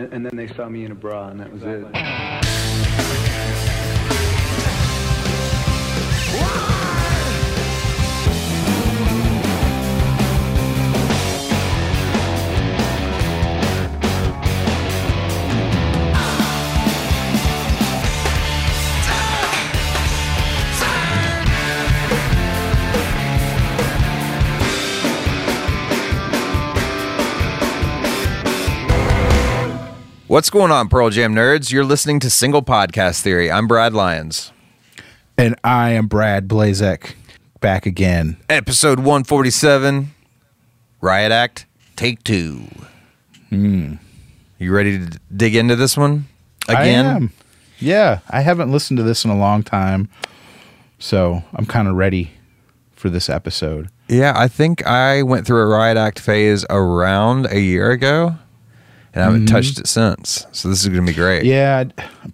And, and then they saw me in a bra, and that was it. What's going on, Pearl Jam nerds? You're listening to Single Podcast Theory. I'm Brad Lyons. And I am Brad Blazek, back again. Episode 147 Riot Act, Take Two. Hmm. You ready to dig into this one again? I am. Yeah, I haven't listened to this in a long time, so I'm kind of ready for this episode. Yeah, I think I went through a Riot Act phase around a year ago, and I haven't mm-hmm. touched it since. So this is going to be great. Yeah,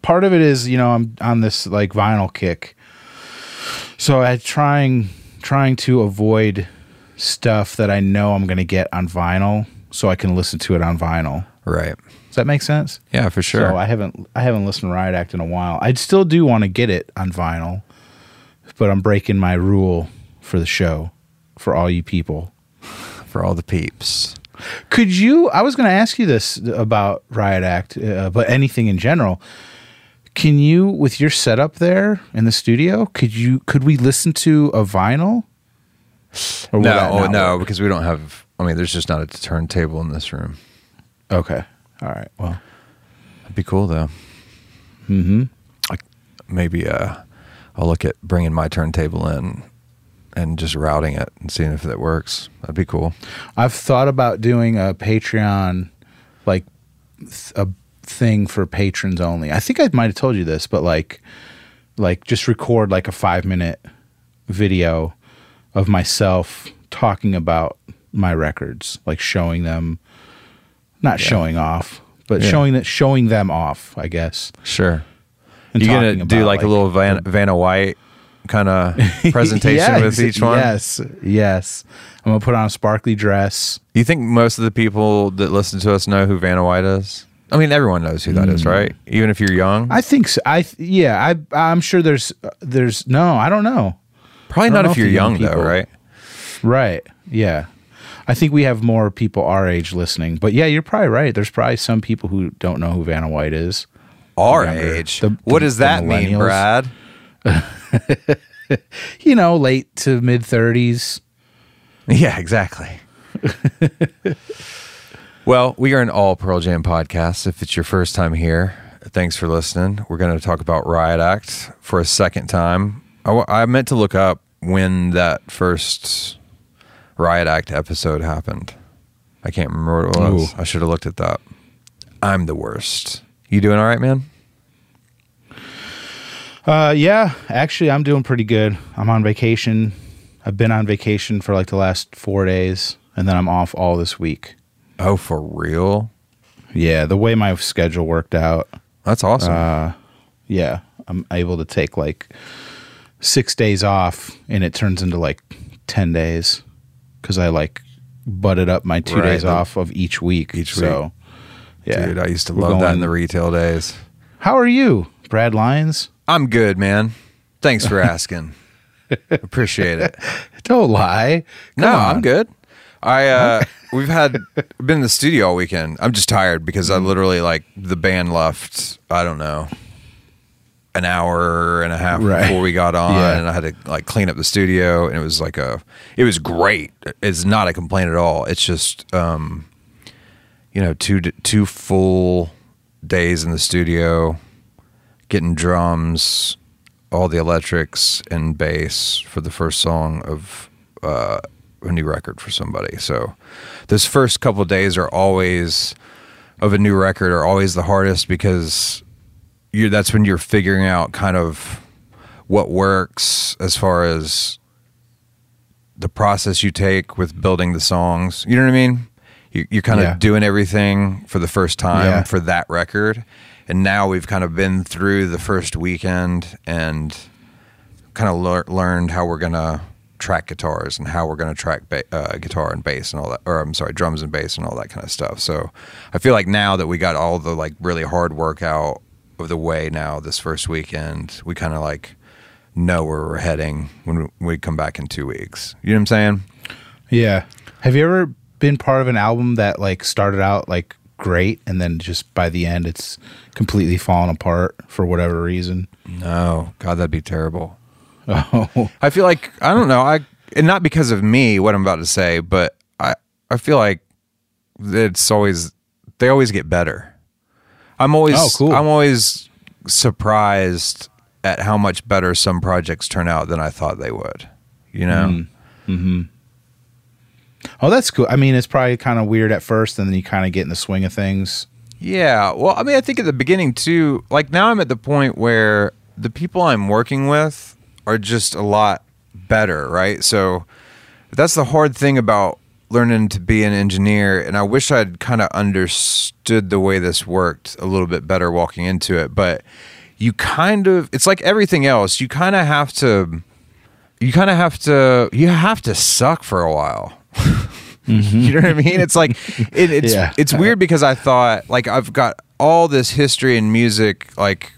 part of it is you know I'm on this like vinyl kick, so I trying trying to avoid stuff that I know I'm going to get on vinyl, so I can listen to it on vinyl. Right. Does that make sense? Yeah, for sure. So I haven't I haven't listened to Riot Act in a while. I still do want to get it on vinyl, but I'm breaking my rule for the show for all you people. for all the peeps. Could you? I was going to ask you this about Riot Act, uh, but anything in general. Can you, with your setup there in the studio, could you? Could we listen to a vinyl? Or No, oh, no, work? because we don't have. I mean, there's just not a turntable in this room. Okay. All right. Well. That'd be cool though. Mm-hmm. Like maybe uh, I'll look at bringing my turntable in and just routing it and seeing if that works. That'd be cool. I've thought about doing a Patreon, like th- a thing for patrons only. I think I might have told you this, but like, like just record like a five minute video of myself talking about my records, like showing them, not showing off, but Yeah. showing that showing them off, I guess. Sure. And you gonna do about, like, a little Van, Vanna White kind of presentation with each one? Yes, yes. I'm gonna put on a sparkly dress. You think most of the people that listen to us know who Vanna White is? I mean, everyone knows who that is, right? Even if you're young. Mm. I think so. I yeah. I I'm sure there's there's no. I don't know. Probably don't not know if you're young though, right? Right. Yeah. I think we have more people our age listening. But yeah, you're probably right. There's probably some people who don't know who Vanna White is. Our age. The- what does that mean. Brad? You know, late to mid 30s. Yeah, exactly. well, we are an all Pearl Jam podcast. If it's your first time here, thanks for listening. We're going to talk about Riot Act for a second time. I, meant to look up when that first Riot Act episode happened. I can't remember what it was. Ooh. I should have looked at that. I'm the worst. You doing all right, man? Uh, yeah, actually, I'm doing pretty good. I'm on vacation. I've been on vacation for like the last four days, and then I'm off all this week. Oh, for real? Yeah, the way my schedule worked out. That's awesome. Uh, yeah, I'm able to take like six days off, and it turns into like ten days because I like butted up my two Right, days off of each week. each so, yeah, Dude, I used to We're love that in the retail days. How are you, Brad Lyons? I'm good, man. Thanks for asking. Appreciate it. Don't lie. Come no, on. I'm good. I uh we've had been in the studio all weekend. I'm just tired because Mm-hmm. I literally like the band left, I don't know, an hour and a half Right. before we got on Yeah. and I had to like clean up the studio and it was like a it was great. It's not a complaint at all. It's just um you know, two two full days in the studio getting drums, all the electrics and bass for the first song of uh, a new record for somebody. So those first couple of days are always of a new record are always the hardest because you that's when you're figuring out kind of what works as far as the process you take with building the songs. You know what I mean? You, you're kind Yeah. of doing everything for the first time Yeah. for that record. And now we've kind of been through the first weekend and kind of lear- learned how we're going to track guitars and how we're going to track ba- uh, guitar and bass and all that, or I'm sorry, drums and bass and all that kind of stuff. So I feel like now that we got all the like really hard work out of the way now this first weekend, we kind of like know where we're heading when we come back in two weeks. You know what I'm saying? Yeah. Have you ever been part of an album that like started out like great and then just by the end it's completely fallen apart for whatever reason? No, God, that'd be terrible. Oh, I feel like I don't know. I and not because of me, what I'm about to say, but I I feel like it's always they always get better. I'm always Oh, cool. I'm always surprised at how much better some projects turn out than I thought they would. You know? Mm-hmm. Mm-hmm. Oh, that's cool. I mean, it's probably kind of weird at first, and then you kind of get in the swing of things. Yeah. Well, I mean, I think at the beginning too, like now I'm at the point where the people I'm working with are just a lot better, right? So that's the hard thing about learning to be an engineer. And I wish I'd kind of understood the way this worked a little bit better walking into it. But you kind of, it's like everything else, you kind of have to, you kind of have to, you have to suck for a while. you know what I mean? It's like it, it's Yeah. it's weird because I thought like I've got all this history in music like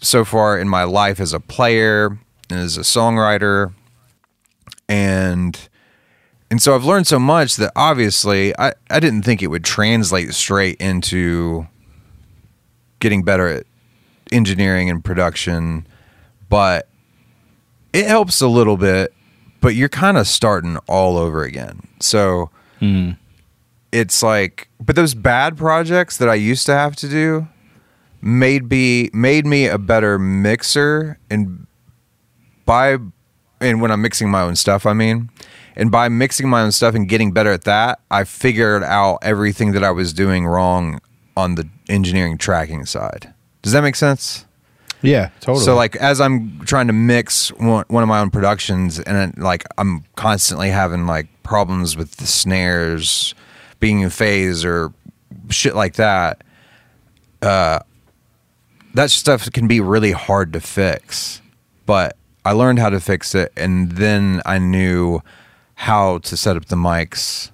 so far in my life as a player and as a songwriter and and so I've learned so much that obviously I, I didn't think it would translate straight into getting better at engineering and production, but it helps a little bit, but you're kind of starting all over again. So hmm. it's like, but those bad projects that I used to have to do made me made me a better mixer and by and when I'm mixing my own stuff, I mean, and by mixing my own stuff and getting better at that, I figured out everything that I was doing wrong on the engineering tracking side. Does that make sense? Yeah, totally. So like as I'm trying to mix one, one of my own productions and like I'm constantly having like problems with the snares being in phase or shit like that. Uh that stuff can be really hard to fix. But I learned how to fix it and then I knew how to set up the mics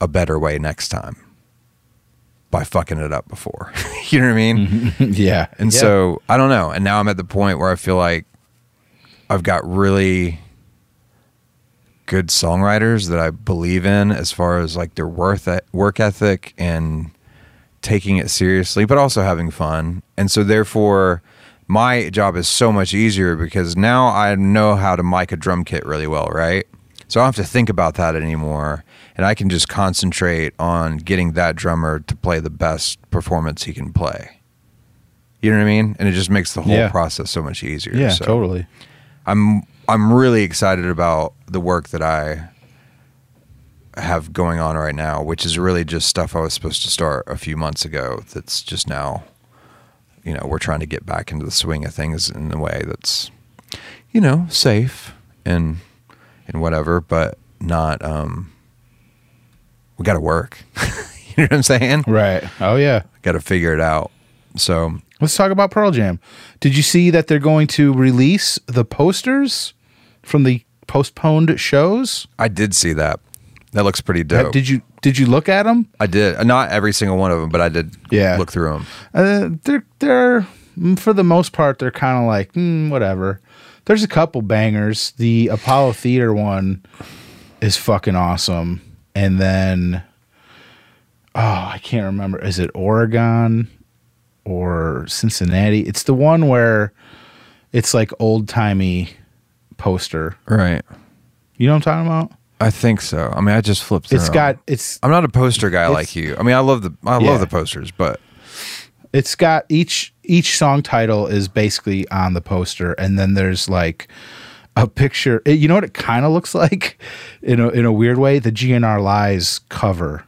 a better way next time by fucking it up before. you know what I mean? yeah, And Yeah. so I don't know. And now I'm at the point where I feel like I've got really good songwriters that I believe in as far as like their worth work ethic and taking it seriously, but also having fun. And so therefore my job is so much easier because now I know how to mic a drum kit really well, right? So I don't have to think about that anymore. And I can just concentrate on getting that drummer to play the best performance he can play. You know what I mean? And it just makes the whole Yeah. process so much easier. yeah, So totally. I'm I'm really excited about the work that I have going on right now, which is really just stuff I was supposed to start a few months ago. That's just now, you know, we're trying to get back into the swing of things in a way that's, you know, safe and and whatever, but not. um We got to work. you know what I'm saying? Right. Oh yeah. Got to figure it out. So Let's talk about Pearl Jam. Did you see that they're going to release the posters from the postponed shows? I did see that. That looks pretty dope. Did you did you look at them? I did. Not every single one of them, but I did Yeah. look through them. Uh, they're they're mm, for the most part they're kind of like mm, whatever. There's a couple bangers. The Apollo Theater one is fucking awesome, and then oh I can't remember. Is it Oregon or Cincinnati? It's the one where it's like old timey poster. Right. You know what I'm talking about? I think so. I mean, I just flipped It's got it's I'm not a poster guy like you. I mean, I love the I Yeah. love the posters, but it's got each each song title is basically on the poster and then there's like a picture it- you know what it kind of looks like in a in a weird way the GNR Lies cover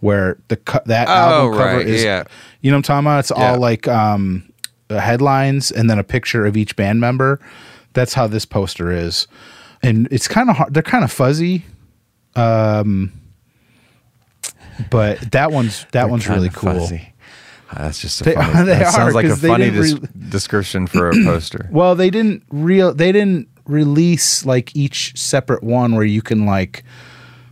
where the co- that Oh, album cover right, is yeah. you know what I'm talking about it's Yeah. all like um headlines and then a picture of each band member that's how this poster is and it's kind of hard they're kind of fuzzy um but that one's that one's really cool fuzzy. Uh, That's just a They funny. are- that sounds like a funny des- re- description for a poster. Well, they didn't real they didn't release like each separate one where you can like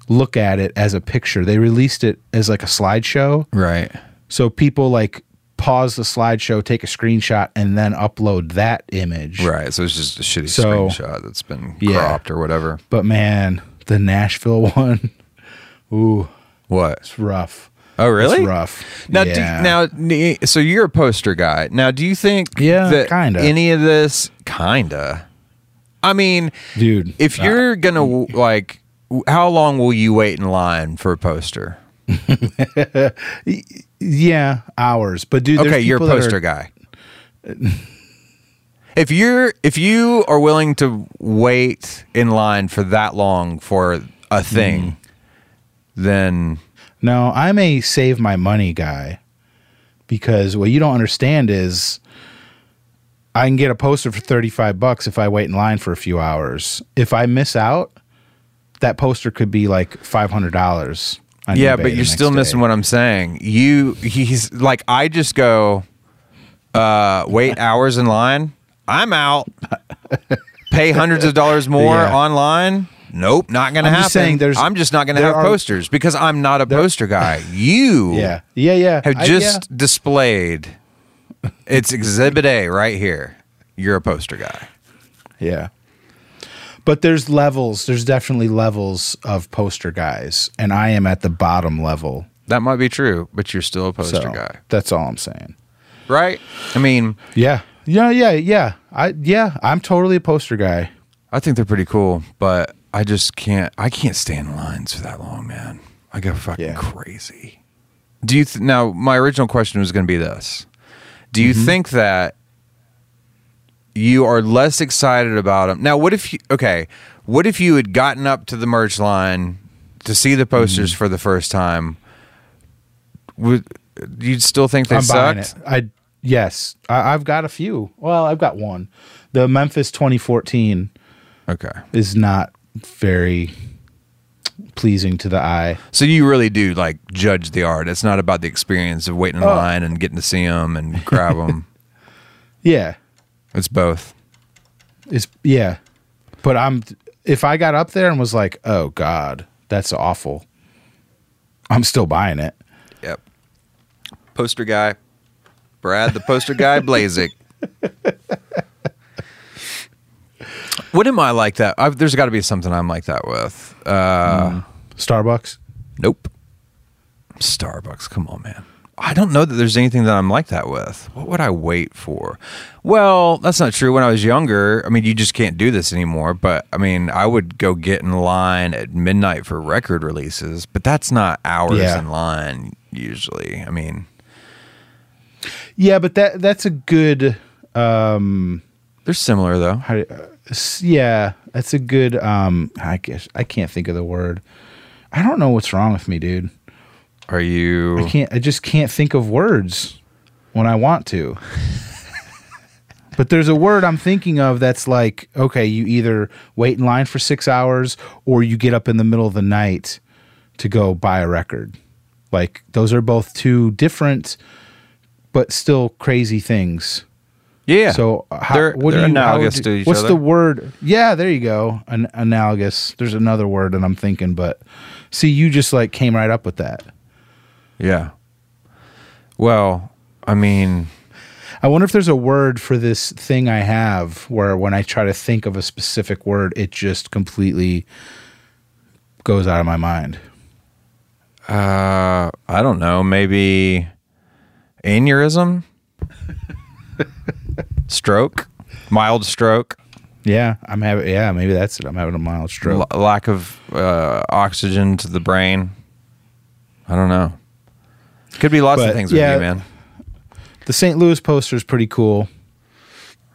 look at it as a picture. They released it as like a slideshow. Right. So people like pause the slideshow, take a screenshot, and then upload that image. Right. So it's just a shitty So- screenshot that's been Yeah. cropped or whatever. But man, the Nashville one, ooh, What? it's rough. Oh, really? It's rough. Now, yeah. do, now, so you're a poster guy. Now, do you think Yeah, that kinda. any of this, kinda? I mean, dude, if uh, you're gonna like, how long will you wait in line for a poster? yeah, hours. But dude, okay, you're a poster are- guy. If you're if you are willing to wait in line for that long for a thing, Mm. then No, I'm a save my money guy because what you don't understand is I can get a poster for 35 bucks if I wait in line for a few hours. If I miss out, that poster could be like $500. on yeah, but you're still missing what I'm saying. You he's like I just go uh wait hours in line. I'm out. Pay hundreds of dollars more Yeah. online. Nope, not going to happen. just saying there's- I'm just not going to have are- posters because I'm not a poster guy. You Yeah. Yeah, yeah. have I- just displayed it's exhibit A right here. You're a poster guy. yeah. But there's levels. There's definitely levels of poster guys, and I am at the bottom level. That might be true, but you're still a poster So guy. that's all I'm saying. Right? I mean, Yeah. Yeah, yeah, yeah. I yeah, I'm totally a poster guy. I think they're pretty cool, but I just can't. I can't stand in lines for that long, man. I go fucking Yeah. crazy. Do you th- now? My original question was going to be this: Do you Mm-hmm. think that you are less excited about them now? What if you? Okay, what if you had gotten up to the merch line to see the posters Mm-hmm. for the first time? Would you'd still think they I'm sucked? I yes, I, I've got a few. Well, I've got one. The Memphis 2014 Okay, is not very pleasing to the eye. so you really do like judge the art. It's not about the experience of waiting in Oh. line and getting to see them and grab them. Yeah, It's both. it's yeah. But I'm if I got up there and was like, "Oh God, that's awful," I'm still buying it. Yep. Poster guy, Brad, the poster guy, Blazek. what am I like that? I've, there's got to be something I'm like that with. Uh, Starbucks. Nope. Starbucks. Come on, man. I don't know that there's anything that I'm like that with. What would I wait for? Well, that's not true. When I was younger, I mean, you just can't do this anymore. But I mean, I would go get in line at midnight for record releases, but that's not hours Yeah. in line usually. I mean, Yeah, but that that's a good. um they're similar though. how do- uh, yeah, that's a good. um I guess I can't think of the word. I don't know what's wrong with me, dude. Are you? I can't. I just can't think of words when I want to. but there's a word I'm thinking of that's like, okay, you either wait in line for six hours or you get up in the middle of the night to go buy a record. Like those are both two different, but still crazy things. Yeah. So uh, how, they're, what they're do you, analogous would to each what's other. the word? Yeah, there you go. An, analogous. There's another word that I'm thinking, but see, you just like came right up with that. yeah. Well, I mean, I wonder if there's a word for this thing I have where when I try to think of a specific word, it just completely goes out of my mind. Uh, I don't know. Maybe aneurysm, stroke, mild stroke, Yeah, I'm having. Yeah, maybe that's it. I'm having a mild stroke. l- lack of uh, oxygen to the brain. I don't know. Could be lots But, of things yeah. with you, man. The St. Louis poster is pretty cool.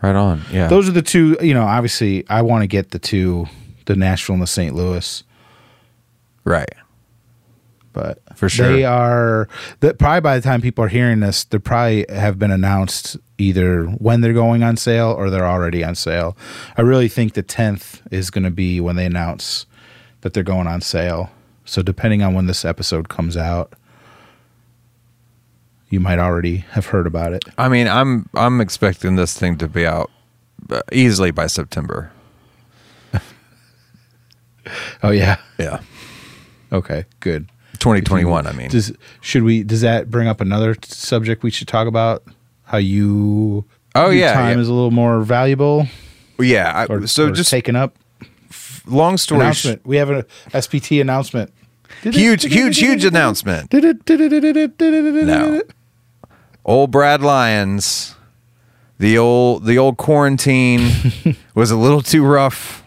Right on. Yeah. Those are the two. You know, obviously, I want to get the two, the Nashville and the St. Louis. right. But For sure. they are that probably by the time people are hearing this they probably have been announced either when they're going on sale or they're already on sale i really think the 10th is going to be when they announce that they're going on sale so depending on when this episode comes out you might already have heard about it I mean, I'm I'm expecting this thing to be out uh, easily by September. Oh yeah. Yeah. Okay. Good. 2021, I mean. Does should we? Does that bring up another subject we should talk about? How you? Oh, yeah, time yeah. is a little more valuable. yeah. I, Or, so or just taken up. long story sh- We have an SPT announcement. huge, huge, huge announcement. No. Old Brad Lyons, the old the old quarantine was a little too rough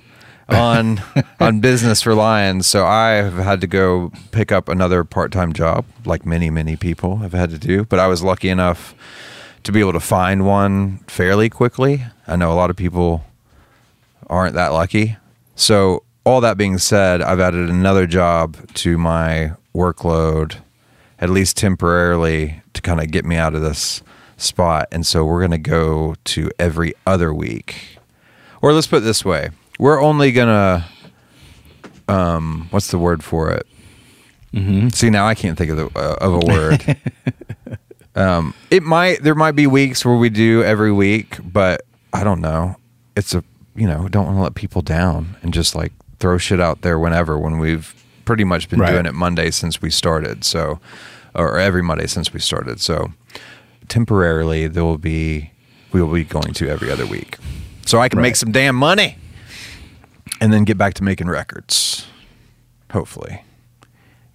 on on business for Lyons, so I have had to go pick up another part time job, like many many people have had to do. But I was lucky enough to be able to find one fairly quickly. I know a lot of people aren't that lucky. So all that being said, I've added another job to my workload, at least temporarily, to kind of get me out of this spot. And so we're going to go to every other week. Or let's put it this way we're only going to, um, what's the word for it? Mm-hmm. See, now I can't think of, the, uh, of a word. um, it might, there might be weeks where we do every week, but I don't know. It's a, you know, don't want to let people down and just like throw shit out there whenever when we've pretty much been Right. doing it Monday since we started. So, or every Monday since we started. So, temporarily there will be we will be going to every other week, so I can make some damn money, and then get back to making records. Hopefully,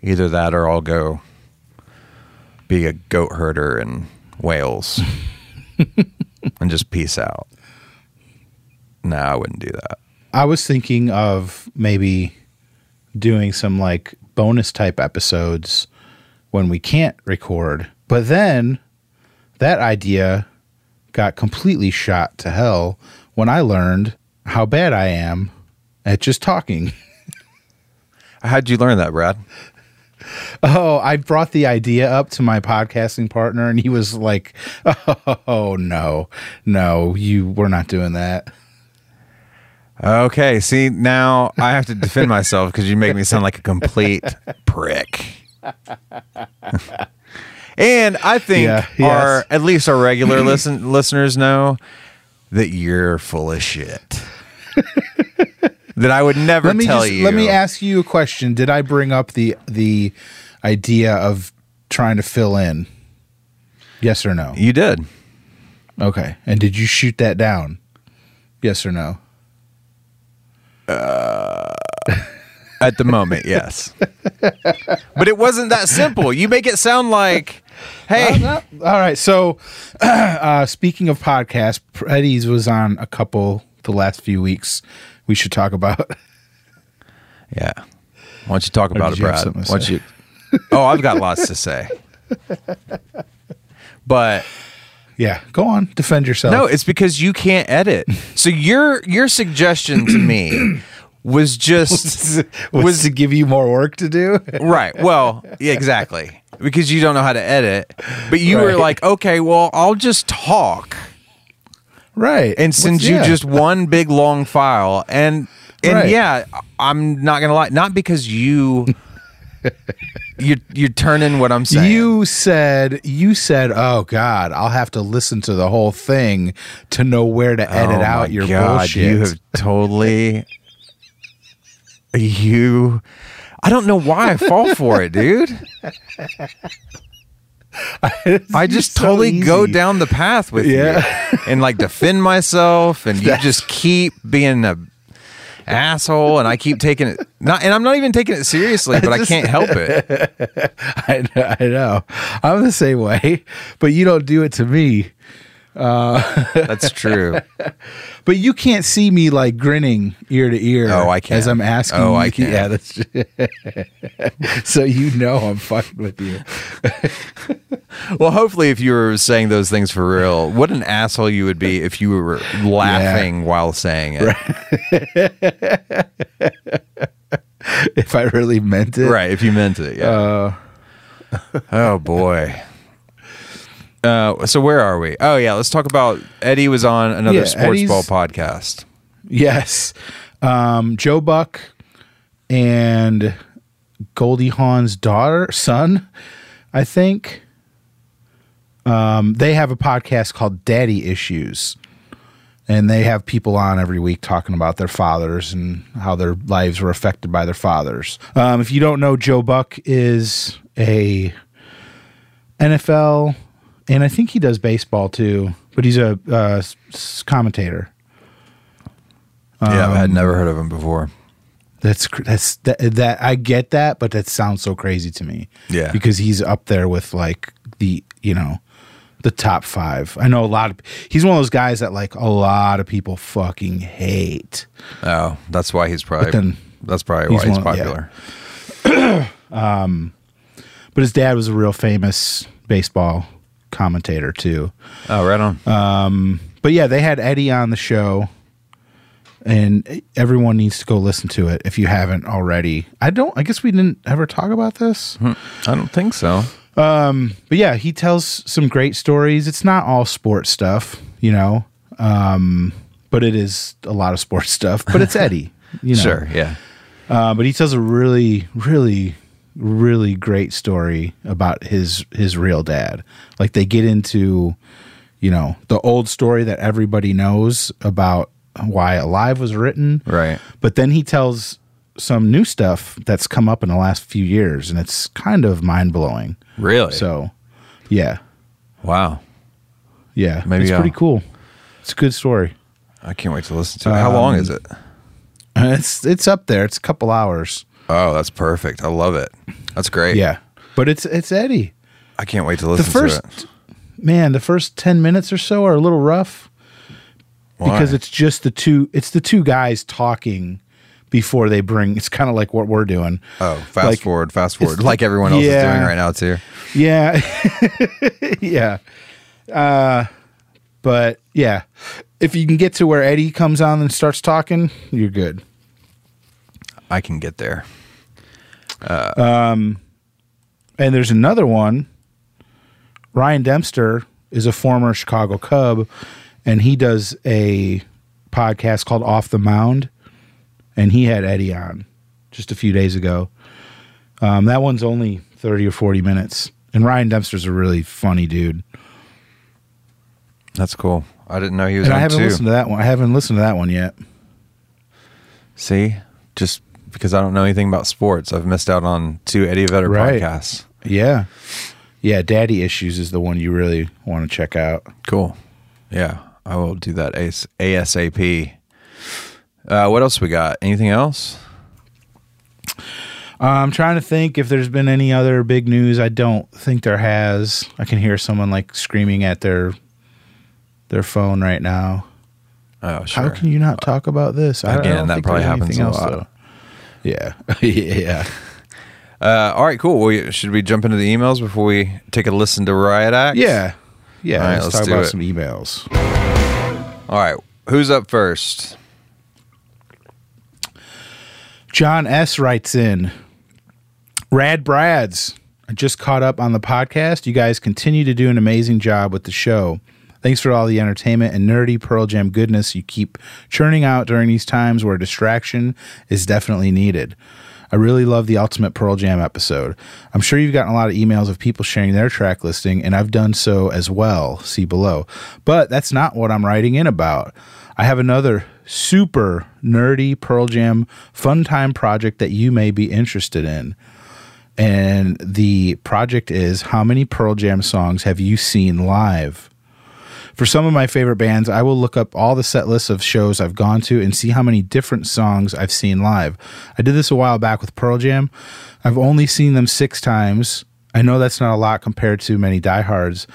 either that or I'll go be a goat herder in Wales and just peace out. No, I wouldn't do that. I was thinking of maybe doing some like bonus type episodes when we can't record. But then that idea got completely shot to hell when I learned how bad I am at just talking. How'd you learn that, Brad? Oh, I brought the idea up to my podcasting partner and he was like, "Oh no. No, you we're not doing that." Okay, see now I have to defend myself because you make me sound like a complete prick. and I think Yeah, our yes. at least our regular listen listeners know that you're full of shit. That I would never Let me tell just, you. let me ask you a question. Did I bring up the the idea of trying to fill in? Yes or no? You did. Okay. And did you shoot that down? Yes or no? Uh, At the moment, yes. but it wasn't that simple. You make it sound like, hey, All right. So, uh, speaking of podcasts, Eddie's was on a couple the last few weeks. We should talk about. Yeah. Why don't you talk about it, you Brad? Why don't you? Oh, I've got lots to say. But Yeah, go on, defend yourself. no, it's because you can't edit. So your your suggestion to me was just was, was to give you more work to do. right. Well, yeah, exactly. Because you don't know how to edit. But you were like, okay, well, I'll just talk right, and send What's- you yeah. just one big long file and and Right. yeah i'm not gonna lie not because you you you're turning what i'm saying You said you said, "Oh God, I'll have to listen to the whole thing to know where to edit Oh out your God, bullshit." you have totally you i don't know why i fall for it dude I just so totally go down the path with Yeah. you and like defend myself and you just keep being a asshole and I keep taking it not and I'm not even taking it seriously but I can't help it. I, know, I know. I'm the same way, but you don't do it to me. That's true. But you can't see me like grinning ear to ear. Oh, I can. As I'm asking. Oh, you. I can. Yeah, that's. so you know I'm fucking with you. Well, hopefully if you were saying those things for real, what an asshole you would be if you were laughing while saying it. If I really meant it. Right, if you meant it. Yeah. Uh, oh boy. Uh, so where are we? Oh yeah, let's talk about Eddie was on another Yeah, sports Eddie's- ball podcast. Yes. Um, Joe Buck and Goldie Hawn's daughter, son, I think. Um, they have a podcast called Daddy Issues. and they have people on every week talking about their fathers and how their lives were affected by their fathers. Um, if you don't know, Joe Buck is a NFL, and I think he does baseball too, but he's a uh, s- commentator. yeah, I Um, had never heard of him before. That's that's that, that I get that, but that sounds so crazy to me. Yeah. because he's up there with like the you know the top five. I know a lot of he's one of those guys that like a lot of people fucking hate. Oh, that's why he's probably. Then that's probably he's why he's one- yeah. popular. But his dad was a real famous baseball commentator too. Oh, right on. Uh, But yeah, they had Eddie on the show, and everyone needs to go listen to it if you haven't already. I don't. I guess we didn't ever talk about this. I don't think so. But yeah, he tells some great stories. It's not all sports stuff, you know, um, but it is a lot of sports stuff. But it's Eddie, you know. Sure. Yeah. Uh, but he tells a really, really, really great story about his his real dad. Like they get into, you know, the old story that everybody knows about why Alive was written. Right. But then he tells some new stuff that's come up in the last few years, and it's kind of mind blowing. Really. So, yeah, Wow. yeah, Maybe it's pretty I'll- cool. It's a good story. I can't wait to listen to it. How long Um, is it? It's it's up there. It's a couple hours. Oh, that's perfect. I love it. That's great. Yeah, but it's it's Eddie. I can't wait to The listen first to it. man, the first ten minutes or so are a little rough because it's just the two. It's the two guys talking before they bring. It's kind of like what we're doing. Oh, fast like, forward, fast forward, like everyone else is doing right now too. Yeah, yeah. Uh, but yeah, if you can get to where Eddie comes on and starts talking, you're good. I can get there. And there's another one. Ryan Dempster is a former Chicago Cub, and he does a podcast called Off the Mound, and he had Eddie on just a few days ago. Um, that one's only thirty or forty minutes, and Ryan Dempster's a really funny dude. That's cool. I didn't know he was And I haven't too. listened to that one. I haven't listened to that one yet. See, just because I don't know anything about sports, I've missed out on two Eddie Vedder Right. podcasts. Yeah, yeah. Daddy Issues is the one you really want to check out. Cool. Yeah, I will do that AS- ASAP. Uh, what else we got? Anything else? I'm trying to think if there's been any other big news. I don't think there has. I can hear someone like screaming at their their phone right now. Oh, sure. How can you not talk about this? Again, don't that think probably happens a lot. though. Yeah, yeah. Uh, all right, cool. Well, should we jump into the emails before we take a listen to Riot Act? Yeah, yeah. All right, let's, let's talk about it. some emails. All right. Who's up first? John S. writes in Rad Brads. I just caught up on the podcast. You guys continue to do an amazing job with the show. Thanks for all the entertainment and nerdy Pearl Jam goodness you keep churning out during these times where distraction is definitely needed. I really love the Ultimate Pearl Jam episode. I'm sure you've gotten a lot of emails of people sharing their track listing, and I've done so as well. See below. But that's not what I'm writing in about. I have another super nerdy Pearl Jam fun time project that you may be interested in. And the project is How many Pearl Jam songs have you seen live? For some of my favorite bands, I will look up all the set lists of shows I've gone to and see how many different songs I've seen live. I did this a while back with Pearl Jam. I've only seen them six times. I know that's not a lot compared to many diehards,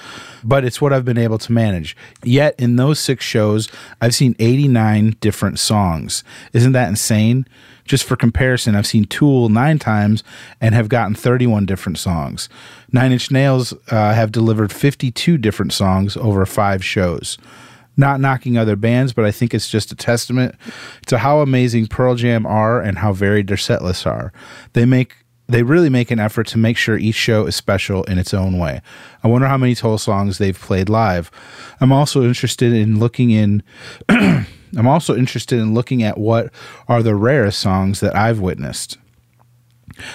but it's what I've been able to manage. Yet, in those six shows, I've seen 89 different songs. Isn't that insane? Just for comparison, I've seen Tool nine times and have gotten 31 different songs. Nine Inch Nails uh, have delivered 52 different songs over five shows. Not knocking other bands, but I think it's just a testament to how amazing Pearl Jam are and how varied their set lists are. They make they really make an effort to make sure each show is special in its own way. I wonder how many total songs they've played live. I'm also interested in looking in I'm also interested in looking at what are the rarest songs that I've witnessed.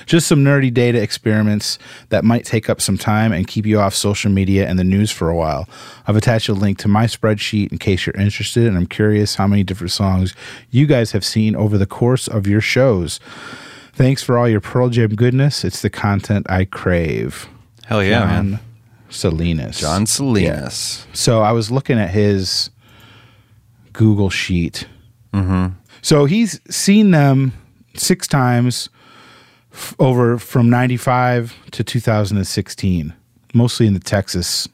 Just some nerdy data experiments that might take up some time and keep you off social media and the news for a while. I've attached a link to my spreadsheet in case you're interested, and I'm curious how many different songs you guys have seen over the course of your shows. Thanks for all your Pearl Jam goodness. It's the content I crave. Hell yeah, John man. Salinas. John Salinas. So I was looking at his Google sheet. Mm-hmm. So he's seen them six times f- over from 95 to 2016, mostly in the Texas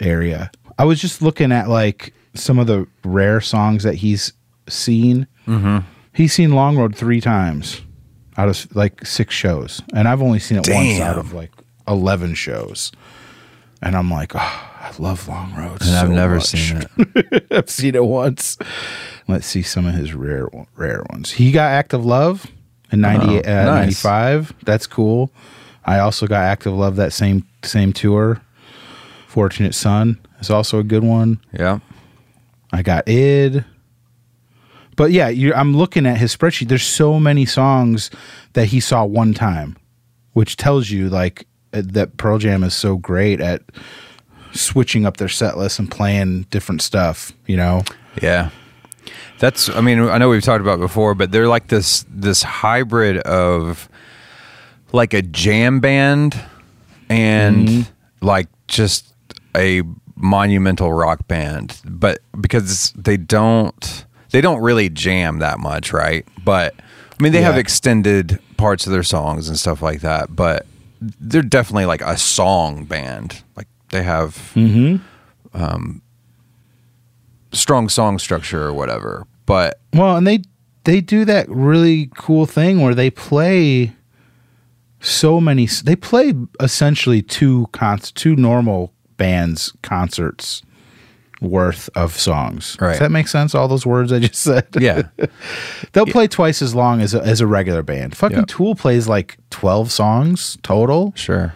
area. I was just looking at like some of the rare songs that he's seen. Mm-hmm. He's seen Long Road three times out of like six shows, and I've only seen it once out of like 11 shows. And I'm like, oh, I love Long Road. And I've never much." seen it. I've seen it once. Let's see some of his rare rare ones. He got Act of Love in 90, Oh, uh, nice. 95. That's cool. I also got Act of Love that same same tour. Fortunate Son is also a good one. Yeah. I got id. But yeah, I'm looking at his spreadsheet. There's so many songs that he saw one time, which tells you like Uh, that Pearl Jam is so great at switching up their set list and playing different stuff. You know, Yeah. That's I mean, I know we've talked about it before, but they're like this this hybrid of like a jam band and mm-hmm. like just a monumental rock band. But because they don't they don't really jam that much, right? But I mean they have extended parts of their songs and stuff like that, but they're definitely like a song band. Like they have um, strong song structure or whatever. But Well, and they they do that really cool thing where they play so many. They play essentially two con- two normal bands concerts worth of songs. Right. Does that make sense? All those words I just said. yeah, they'll play twice as long as a, as a regular band. Fucking Yeah. Tool plays like twelve songs total. sure.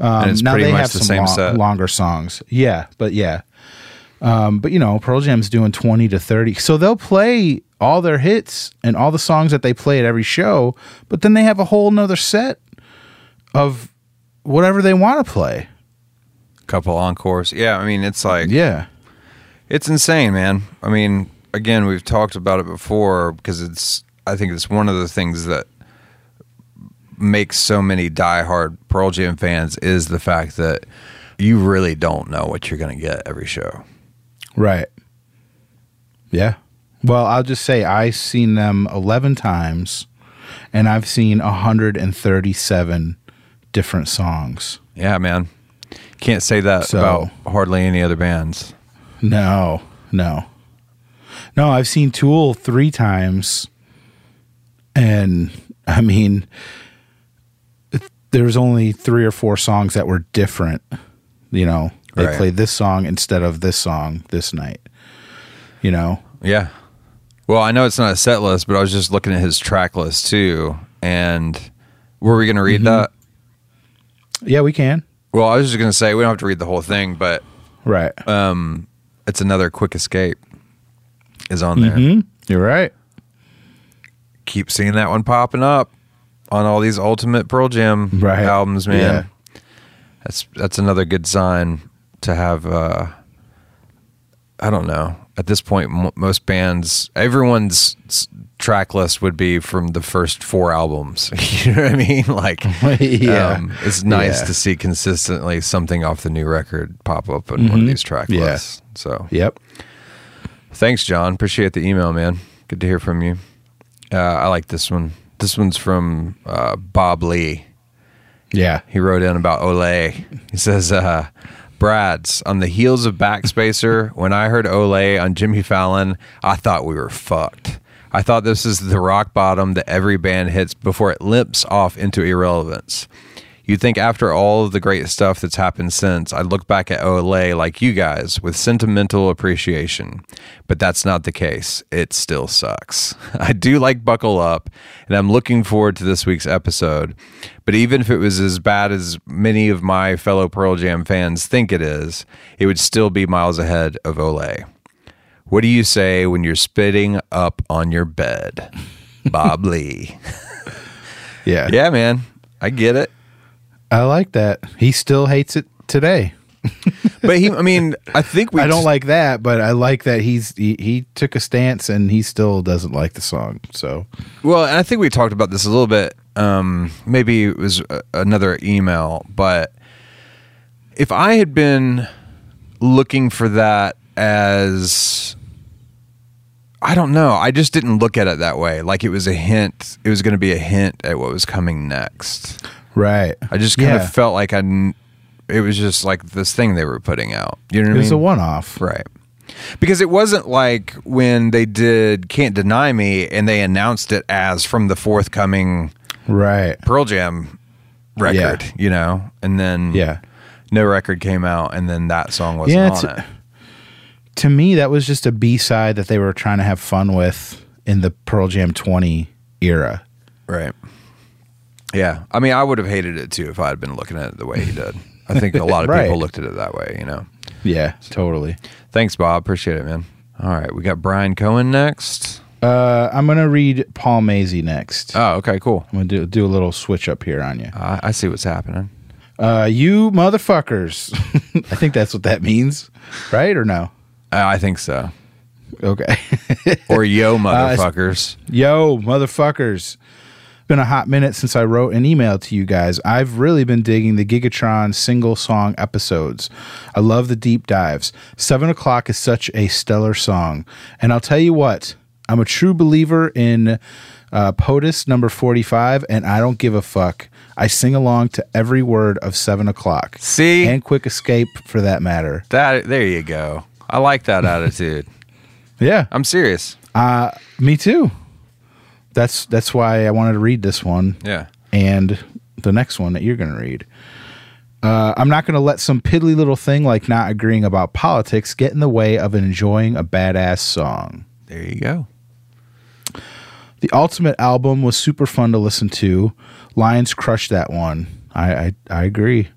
Um, And it's now pretty they much have the some same lo- set. longer songs. Yeah, but yeah. Um, but you know, Pearl Jam's doing twenty to thirty, so they'll play all their hits and all the songs that they play at every show. But then they have a whole nother set of whatever they want to play. Couple encores. Yeah, I mean it's like Yeah, it's insane, man. I mean, again, we've talked about it before because it's I think it's one of the things that makes so many diehard Pearl Jam fans is the fact that you really don't know what you're going to get every show. right. Yeah. Well, I'll just say I've seen them eleven times, and I've seen hundred and thirty-seven different songs. Yeah, man. Can't say that So- about hardly any other bands. No, no, no. I've seen Tool three times, and I mean, there's only three or four songs that were different. You know, they Right. played this song instead of this song this night. You know, Yeah. Well, I know it's not a set list, but I was just looking at his track list too. And were we going to read mm-hmm. that? yeah, we can. Well, I was just going to say we don't have to read the whole thing, but Right. um, it's another quick escape is on there. Mhm. You're right. Keep seeing that one popping up on all these Ultimate Pearl Jam Right. albums, man. Yeah. That's that's another good sign to have. Uh, I don't know. At this point, m- most bands, everyone's track list would be from the first four albums. you know what I mean? Like, Yeah. um, it's nice Yeah. to see consistently something off the new record pop up in one of these track Mm-hmm. Yeah. lists. So, Yep. thanks, John. Appreciate the email, man. Good to hear from you. Uh, I like this one. This one's from uh, Bob Lee Yeah. he wrote in about Olé. He says, uh, Brad's on the heels of Backspacer. when I heard Olé on Jimmy Fallon, I thought we were fucked. I thought this is the rock bottom that every band hits before it limps off into irrelevance. You'd think after all of the great stuff that's happened since, I'd look back at Olé like you guys with sentimental appreciation. But that's not the case. It still sucks. I do like Buckle Up, and I'm looking forward to this week's episode. But even if it was as bad as many of my fellow Pearl Jam fans think it is, it would still be miles ahead of Olé. What do you say when you're spitting up on your bed? Bob Lee. Yeah. Yeah, man. I get it. I like that. He still hates it today. But he, I mean, I think we. I don't like that, but I like that he's he, he took a stance and he still doesn't like the song. So Well, and I think we talked about this a little bit. Um, maybe it was a, another email, but if I had been looking for that as I don't know, I just didn't look at it that way. Like it was a hint. It was going to be a hint at what was coming next. right, I just kind Yeah. of felt like I. kn- It was just like this thing they were putting out. You know it what I was mean? a one off. Right. Because it wasn't like when they did Can't Deny Me and they announced it as from the forthcoming Right. Pearl Jam record, Yeah. you know? And then Yeah. no record came out and then that song wasn't Yeah, on it. To me, that was just a B side that they were trying to have fun with in the Pearl Jam 20 era. Right. Yeah. I mean, I would have hated it too if I had been looking at it the way he did. I think a lot of Right. people looked at it that way, you know? Yeah, totally. Thanks, Bob. Appreciate it, man. All right. We got Brian Cohen next. Uh, I'm gonna read Paul Mazy next. Oh, okay, cool. I'm gonna do do a little switch up here on you. I, I see what's happening. Uh, you motherfuckers. I think that's what that means, right or no? Uh, I think so. Okay. Or yo, Uh, motherfuckers. Yo, motherfuckers. Been a hot minute since I wrote an email to you guys. I've really been digging the Gigaton single song episodes. I love the deep dives. Seven o'clock is such a stellar song. And I'll tell you what, I'm a true believer in uh, POTUS number 45, and I don't give a fuck. I sing along to every word of Seven o'clock. See? And Quick Escape for that matter. That there you go. I like that attitude. Yeah. I'm serious. Uh, me too. That's that's why I wanted to read this one. Yeah. and the next one that you're going to read. Uh, I'm not going to let some piddly little thing like not agreeing about politics get in the way of enjoying a badass song. There you go. The Ultimate album was super fun to listen to. Lyons crushed that one. I, I, I agree.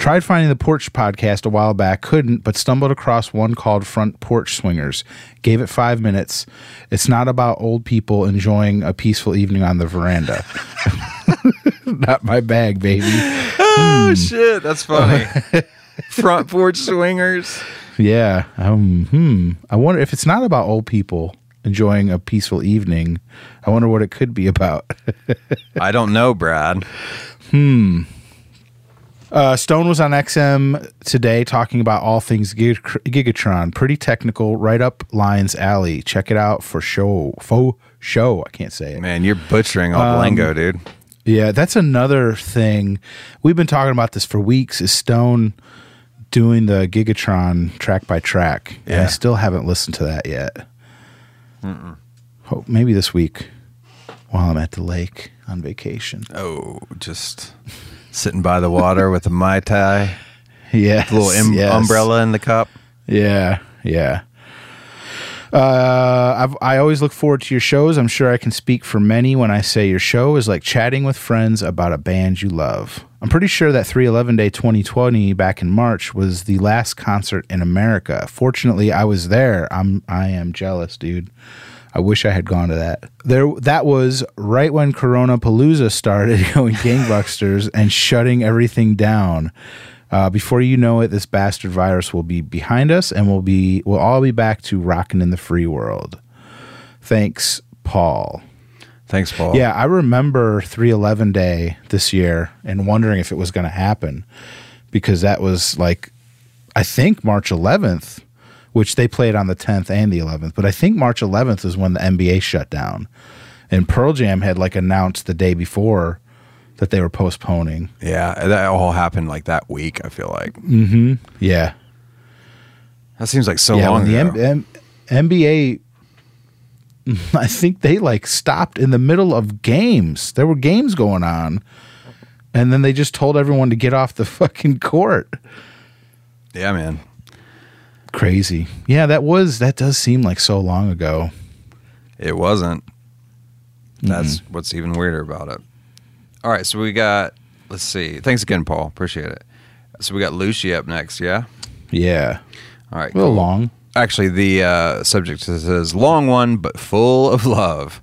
Tried finding the Porch podcast a while back, couldn't, but stumbled across one called Front Porch Swingers. Gave it five minutes. It's not about old people enjoying a peaceful evening on the veranda. not my bag, baby. Oh shit, that's funny. Front porch swingers. Yeah. Um, hmm. I wonder if it's not about old people enjoying a peaceful evening. I wonder what it could be about. I don't know, Brad. Uh, Stone was on XM today talking about all things Gig- Gigaton. Pretty technical, right up Lyons alley. Check it out for show. Faux show. I can't say it. Man, you're butchering all the Um, lingo, dude. Yeah, that's another thing. We've been talking about this for weeks. Is Stone doing the Gigaton track by track? And I still haven't listened to that yet. Hope maybe this week while I'm at the lake on vacation. Oh, just sitting by the water with a mai tai, Yeah, little em- umbrella in the cup. Yeah, yeah. Uh, I've, I always look forward to your shows. I'm sure I can speak for many when I say your show is like chatting with friends about a band you love. I'm pretty sure that 311 Day 2020 back in March was the last concert in America. Fortunately, I was there. I'm I am jealous, dude. I wish I had gone to that. There, that was right when Corona Palooza started going gangbusters and shutting everything down. Uh, before you know it, this bastard virus will be behind us, and we'll be we'll all be back to rocking in the free world. Thanks, Paul. Thanks, Paul. Yeah, I remember 311 Day this year and wondering if it was going to happen because that was like, I think March 11th, which they played on the 10th and the 11th, but I think March 11th is when the NBA shut down. And Pearl Jam had like announced the day before that they were postponing. yeah. That all happened like that week. I feel like Mm-hmm. Yeah. that seems like so yeah, long the ago. M- M- NBA, I think they like stopped in the middle of games. There were games going on, and then they just told everyone to get off the fucking court. yeah, man. Crazy. Yeah, that was that does seem like so long ago. It wasn't. That's what's even weirder about it. All right, so we got. Let's see. Thanks again, Paul. Appreciate it. So we got Lucy up next. Yeah. Yeah, All right. a little cool. long. Actually, the uh, subject says long one, but full of love.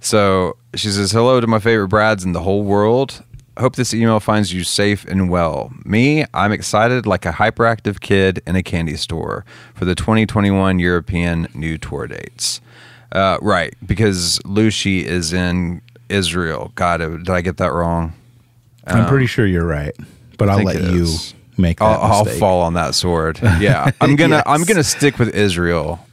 So she says, Hello to my favorite Brads in the whole world. Hope this email finds you safe and well. Me, I'm excited like a hyperactive kid in a candy store for the 2021 European new tour dates. Uh, right, because Lucy is in Israel. God, did I get that wrong? I'm pretty sure you're right, but I'll let you make I'll, I'll fall on that sword. Yeah, I'm gonna Yes. I'm gonna stick with Israel.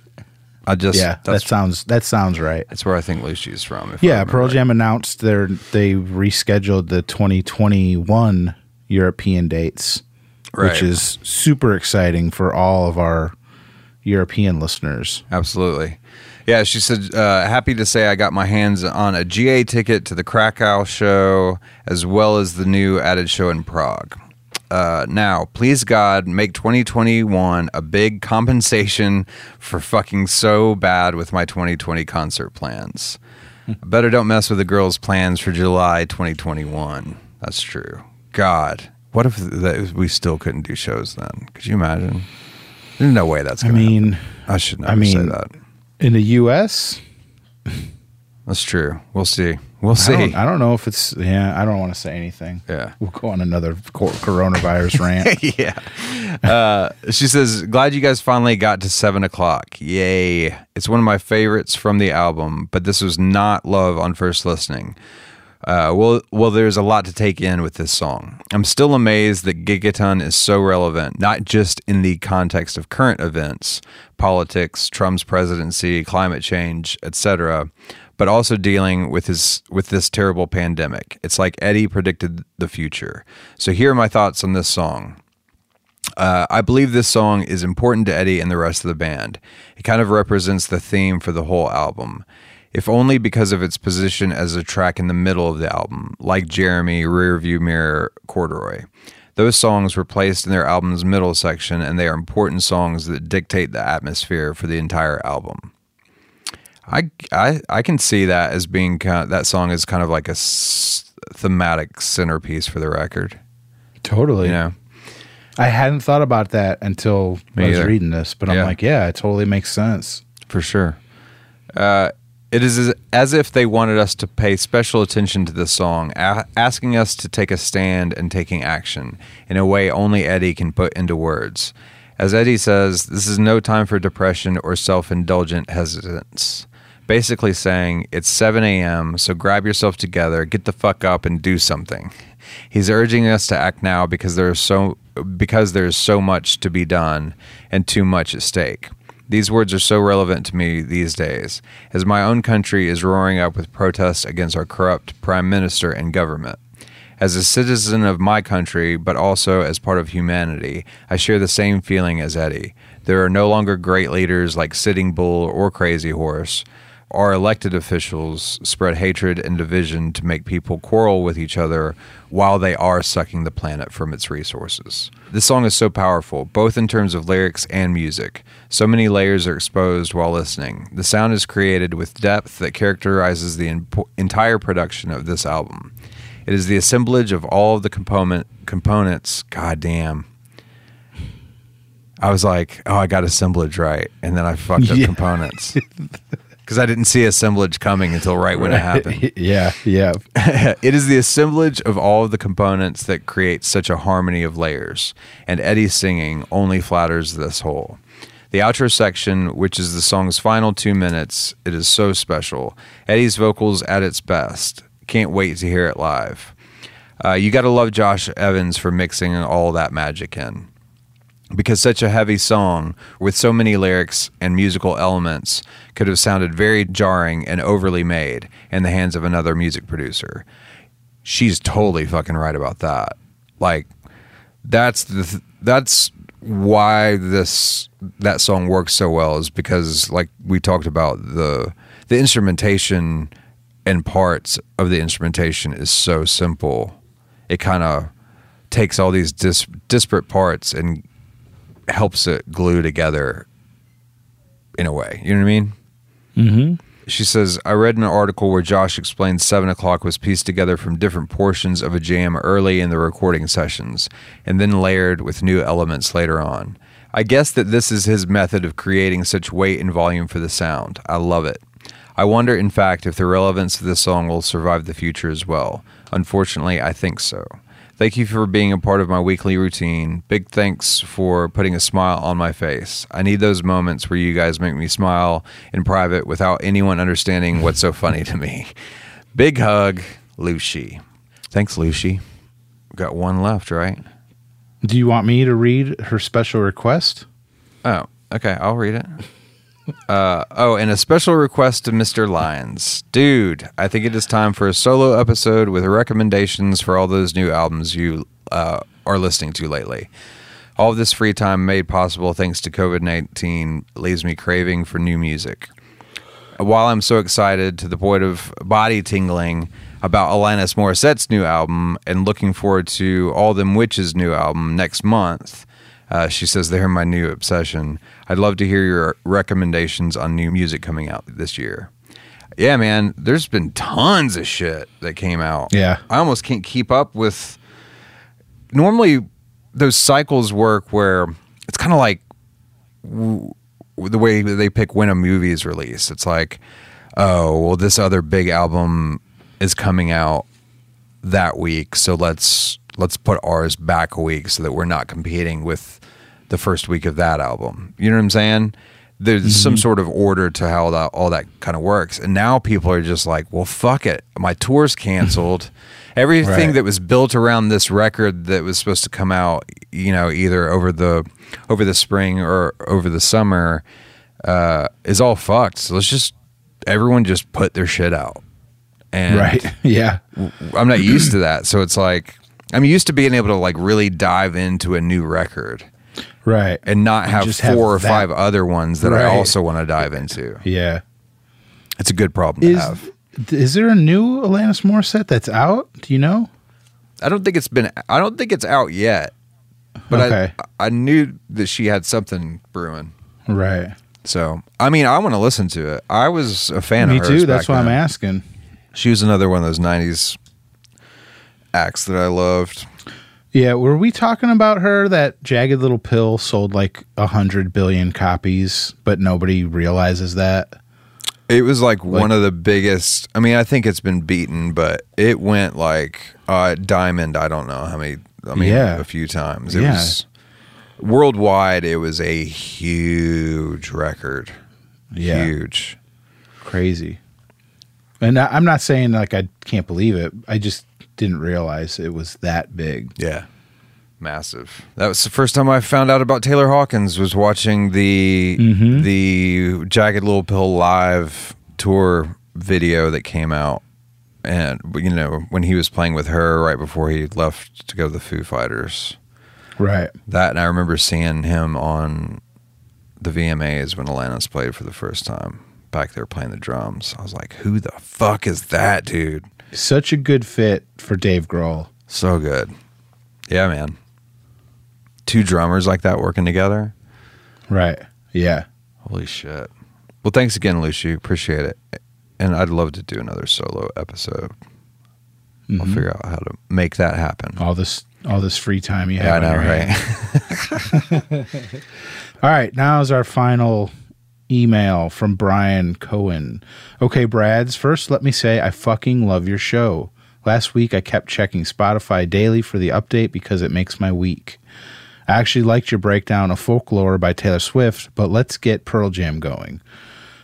I just Yeah, that sounds that sounds right. that's where I think Lucy's from. if Yeah, Pearl right. Jam announced their they rescheduled the 2021 European dates, Right. which is super exciting for all of our European listeners. Absolutely. Yeah, she said, uh, happy to say I got my hands on a GA ticket to the Krakow show as well as the new added show in Prague. Uh, now, please God, make 2021 a big compensation for fucking so bad with my 2020 concert plans. Better don't mess with the girls' plans for July 2021. That's true. God, what if we still couldn't do shows then? Could you imagine? There's no way that's I going to mean, I should never I mean, say that. in the U.S., That's true. We'll see. We'll I see. don't, I don't know if it's yeah. I don't want to say anything. Yeah. we'll go on another coronavirus rant. yeah. Uh, she says, "Glad you guys finally got to seven o'clock. Yay! It's one of my favorites from the album, but this was not love on first listening. Uh, well, well, there's a lot to take in with this song. I'm still amazed that Gigaton is so relevant, not just in the context of current events, politics, Trump's presidency, climate change, etc., but also dealing with his with this terrible pandemic. It's like Eddie predicted the future. So here are my thoughts on this song. Uh, I believe this song is important to Eddie and the rest of the band. It kind of represents the theme for the whole album, if only because of its position as a track in the middle of the album, like Jeremy, Rearview Mirror, Corduroy. Those songs were placed in their album's middle section, and they are important songs that dictate the atmosphere for the entire album. I, I, I can see that as being kind of, that song is kind of like a thematic centerpiece for the record. totally. You know, I hadn't thought about that until Me I was either. reading this, but I'm like, yeah, it totally makes sense. for sure. Uh, it is as, if they wanted us to pay special attention to this song, a- asking us to take a stand and taking action in a way only Eddie can put into words. As Eddie says, this is no time for depression or self indulgent hesitance. Basically saying, it's 7 a.m., so grab yourself together, get the fuck up, and do something. He's urging us to act now because there's so because there's so much to be done and too much at stake. These words are so relevant to me these days, as my own country is roaring up with protests against our corrupt prime minister and government. As a citizen of my country, but also as part of humanity, I share the same feeling as Eddie. There are no longer great leaders like Sitting Bull or Crazy Horse. Our elected officials spread hatred and division to make people quarrel with each other while they are sucking the planet from its resources. This song is so powerful, both in terms of lyrics and music. So many layers are exposed while listening. The sound is created with depth that characterizes the impo- entire production of this album. It is the assemblage of all of the component components. God damn. I was like, oh, I got assemblage right, and then I fucked up Yeah. components because I didn't see assemblage coming until right when it happened. yeah, yeah. it is the assemblage of all of the components that creates such a harmony of layers, and Eddie's singing only flatters this whole. The outro section, which is the song's final two minutes, it is so special. Eddie's vocals at its best. Can't wait to hear it live. Uh, you got to love Josh Evans for mixing all that magic in because such a heavy song with so many lyrics and musical elements could have sounded very jarring and overly made in the hands of another music producer. She's totally fucking right about that. Like that's the th- that's why this that song works so well is because like we talked about the the instrumentation and parts of the instrumentation is so simple. It kind of takes all these dis- disparate parts and helps it glue together in a way. You know what I mean? Mm-hmm. She says, I read an article where Josh explained 7 o'clock was pieced together from different portions of a jam early in the recording sessions and then layered with new elements later on. I guess that this is his method of creating such weight and volume for the sound. I love it. I wonder, in fact, if the relevance of this song will survive the future as well. Unfortunately, I think so. Thank you for being a part of my weekly routine. Big thanks for putting a smile on my face. I need those moments where you guys make me smile in private without anyone understanding what's so funny to me. Big hug, Lucy. Thanks, Lucy. Got one left, right? Do you want me to read her special request? Oh, okay. I'll read it. Uh, oh, and a special request to Mr. Lyons. Dude, I think it is time for a solo episode with recommendations for all those new albums you uh, are listening to lately. All this free time made possible thanks to COVID 19 leaves me craving for new music. While I'm so excited to the point of body tingling about Alanis Morissette's new album and looking forward to All Them Witches' new album next month, uh, she says they're my new obsession. I'd love to hear your recommendations on new music coming out this year. Yeah, man, there's been tons of shit that came out. Yeah. I almost can't keep up with. Normally, those cycles work where it's kind of like w- the way that they pick when a movie is released. It's like, oh, well, this other big album is coming out that week, so let's let's put ours back a week so that we're not competing with the first week of that album. You know what I'm saying? There's some sort of order to how that, all that kind of works. And now people are just like, well, fuck it. My tour's canceled. Everything Right. that was built around this record that was supposed to come out, you know, either over the over the spring or over the summer, uh, is all fucked. So let's just everyone just put their shit out. And Right. yeah. I'm not used to that. So it's like I'm used to being able to like really dive into a new record Right. and not have four have or that. five other ones that I also want to dive into. Yeah. It's a good problem to have. is there a new Alanis Morissette that's out? Do you know? I don't think it's been I don't think it's out yet. But Okay. I I knew that she had something brewing. Right. So I mean I want to listen to it. I was a fan Me of hers. too. That's why I'm asking. She was another one of those nineties acts that I loved. Yeah, were we talking about her that Jagged Little Pill sold like a hundred billion copies, but nobody realizes that? It was like, one of the biggest. I mean, I think it's been beaten, but it went like uh, diamond. I don't know how many. I mean, Yeah. a few times. It Yeah. was worldwide. It was a huge record. Yeah. Huge. Crazy. And I, I'm not saying like I can't believe it. I just didn't realize it was that big. Yeah. Massive. That was the first time I found out about Taylor Hawkins was watching the Mhm. the Jagged Little Pill live tour video that came out. And you know, when he was playing with her right before he left to go to the Foo Fighters. Right. That and I remember seeing him on the VMAs when Alanis played for the first time. Back there playing the drums. I was like, who the fuck is that dude? Such a good fit for Dave Grohl. So good. Yeah, man. Two drummers like that working together. Right. Yeah. Holy shit. Well, thanks again, Lucy. Appreciate it. And I'd love to do another solo episode. I'll Mhm. figure out how to make that happen. All this all this free time you have. yeah, I know, right? All right, now is our final email from Brian Cohen. Okay, Brads, first let me say I fucking love your show. Last week I kept checking Spotify daily for the update because it makes my week. I actually liked your breakdown of Folklore by Taylor Swift, but let's get Pearl Jam going.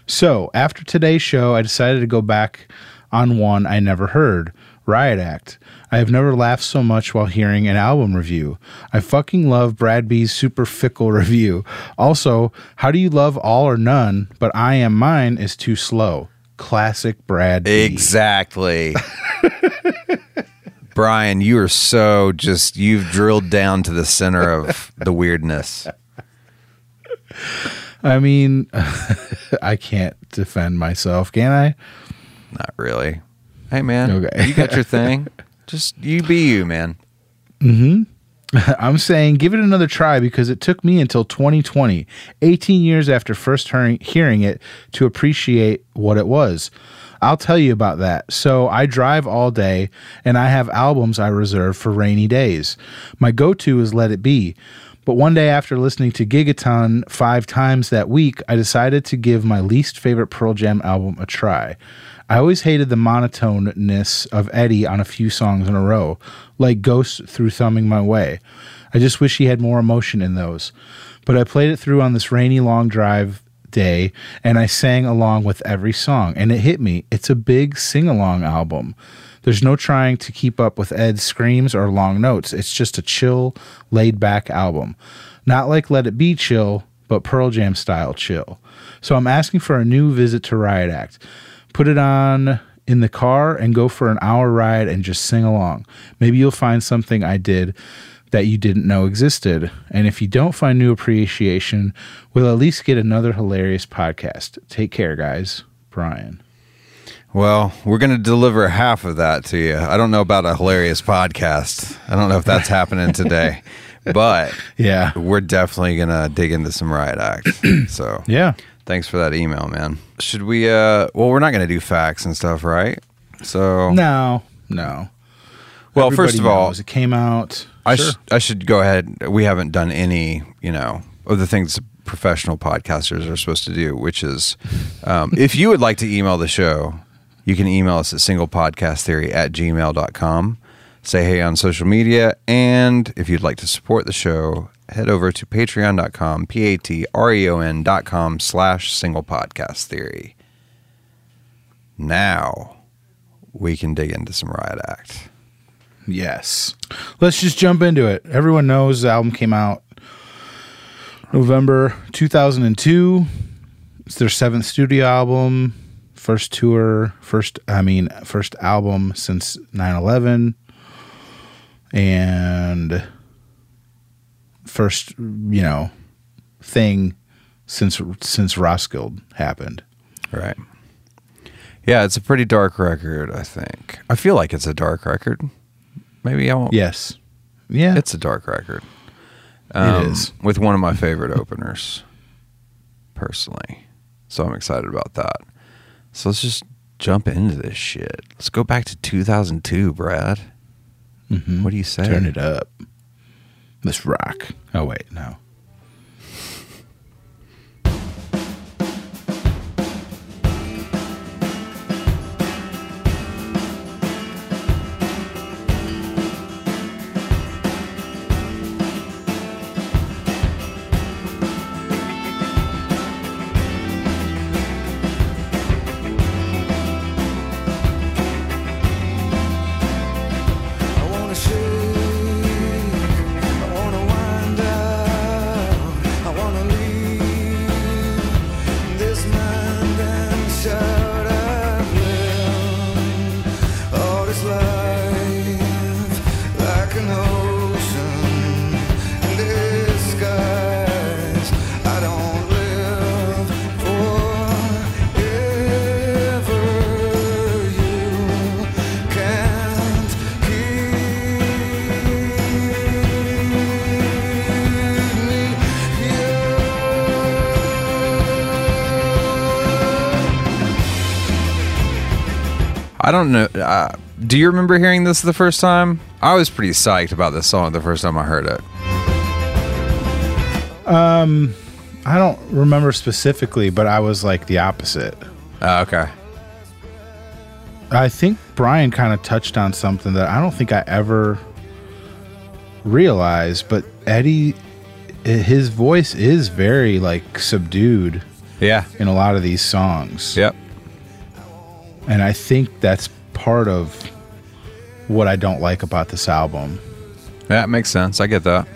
So, after today's show, I decided to go back on one I never heard Riot Act. I have never laughed so much while hearing an album review. I fucking love Brad B's super fickle review. Also, how do you love all or none, but I am mine is too slow? Classic Brad B. exactly. Brian, you are so just, you've drilled down to the center of the weirdness. I mean, I can't defend myself, can I? Not really. Hey, man. Okay. You got your thing. Just you be you, man. Mm-hmm. I'm saying give it another try because it took me until 2020, 18 years after first hearing, hearing it, to appreciate what it was. I'll tell you about that. So I drive all day and I have albums I reserve for rainy days. My go to is Let It Be. But one day after listening to Gigaton five times that week, I decided to give my least favorite Pearl Jam album a try. I always hated the monotoneness of Eddie on a few songs in a row, like Ghost through Thumbing My Way. I just wish he had more emotion in those. But I played it through on this rainy long drive day and I sang along with every song and it hit me. It's a big sing along album. There's no trying to keep up with Ed's screams or long notes. It's just a chill, laid back album. Not like Let It Be chill, but Pearl Jam style chill. So I'm asking for a new visit to Riot Act. Put it on in the car and go for an hour ride and just sing along. Maybe you'll find something I did that you didn't know existed. And if you don't find new appreciation, we'll at least get another hilarious podcast. Take care, guys. Brian. Well, we're going to deliver half of that to you. I don't know about a hilarious podcast. I don't know if that's happening today, but Yeah. we're definitely going to dig into some Riot Act. So, Yeah. Thanks for that email, man. Should we, uh, well, we're not going to do facts and stuff, right? So, No, no. well, Everybody first of all, knows it came out. I, Sure. sh- I should go ahead. We haven't done any, you know, of the things professional podcasters are supposed to do, which is um, if you would like to email the show, you can email us at singlepodcasttheory at gmail.com. Say hey on social media. And if you'd like to support the show, head over to patreon.com, P A T R E O N dot com slash single podcast theory. Now we can dig into some Riot Act. Yes. Let's just jump into it. Everyone knows the album came out November 2002. It's their seventh studio album, first tour, first, I mean, first album since 9 11, and first, you know, thing since since Roskilde happened. Right. Yeah, it's a pretty dark record, I think. I feel like it's a dark record. Maybe I won't. Yes. Yeah. It's a dark record. Um, it is. With one of my favorite openers, personally. So I'm excited about that. So let's just jump into this shit. Let's go back to 2002, Brad. Mhm. What do you say? Turn it up. Let's rock. Oh wait, no. Do you remember hearing this the first time? I was pretty psyched about this song the first time I heard it. Um, I don't remember specifically, but I was like the opposite. Uh, okay. I think Brian kind of touched on something that I don't think I ever realized, but Eddie his voice is very like subdued Yeah. in a lot of these songs. Yep. And I think that's part of what I don't like about this album. That makes sense. I get that.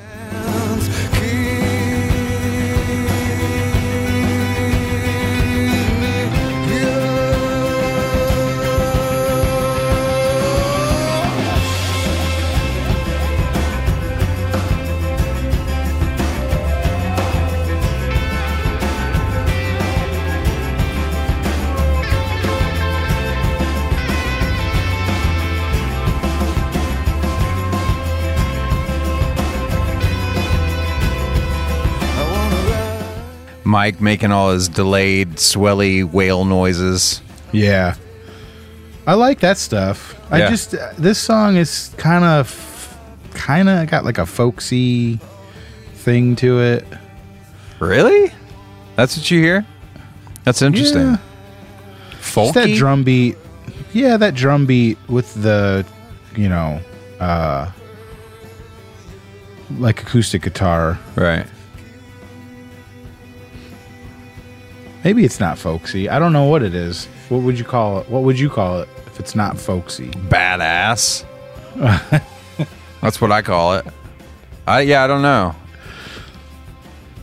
Mike making all his delayed, swelly whale noises. Yeah. I like that stuff. I Yeah. just this song is kind of kind of got like a folksy thing to it. Really? That's what you hear? That's interesting. Yeah. Folky? Just that drum beat. Yeah, that drum beat with the, you know, uh, like acoustic guitar. Right. Maybe it's not folksy. I don't know what it is. What would you call it? What would you call it if it's not folksy? Badass. that's what I call it. I yeah, I don't know.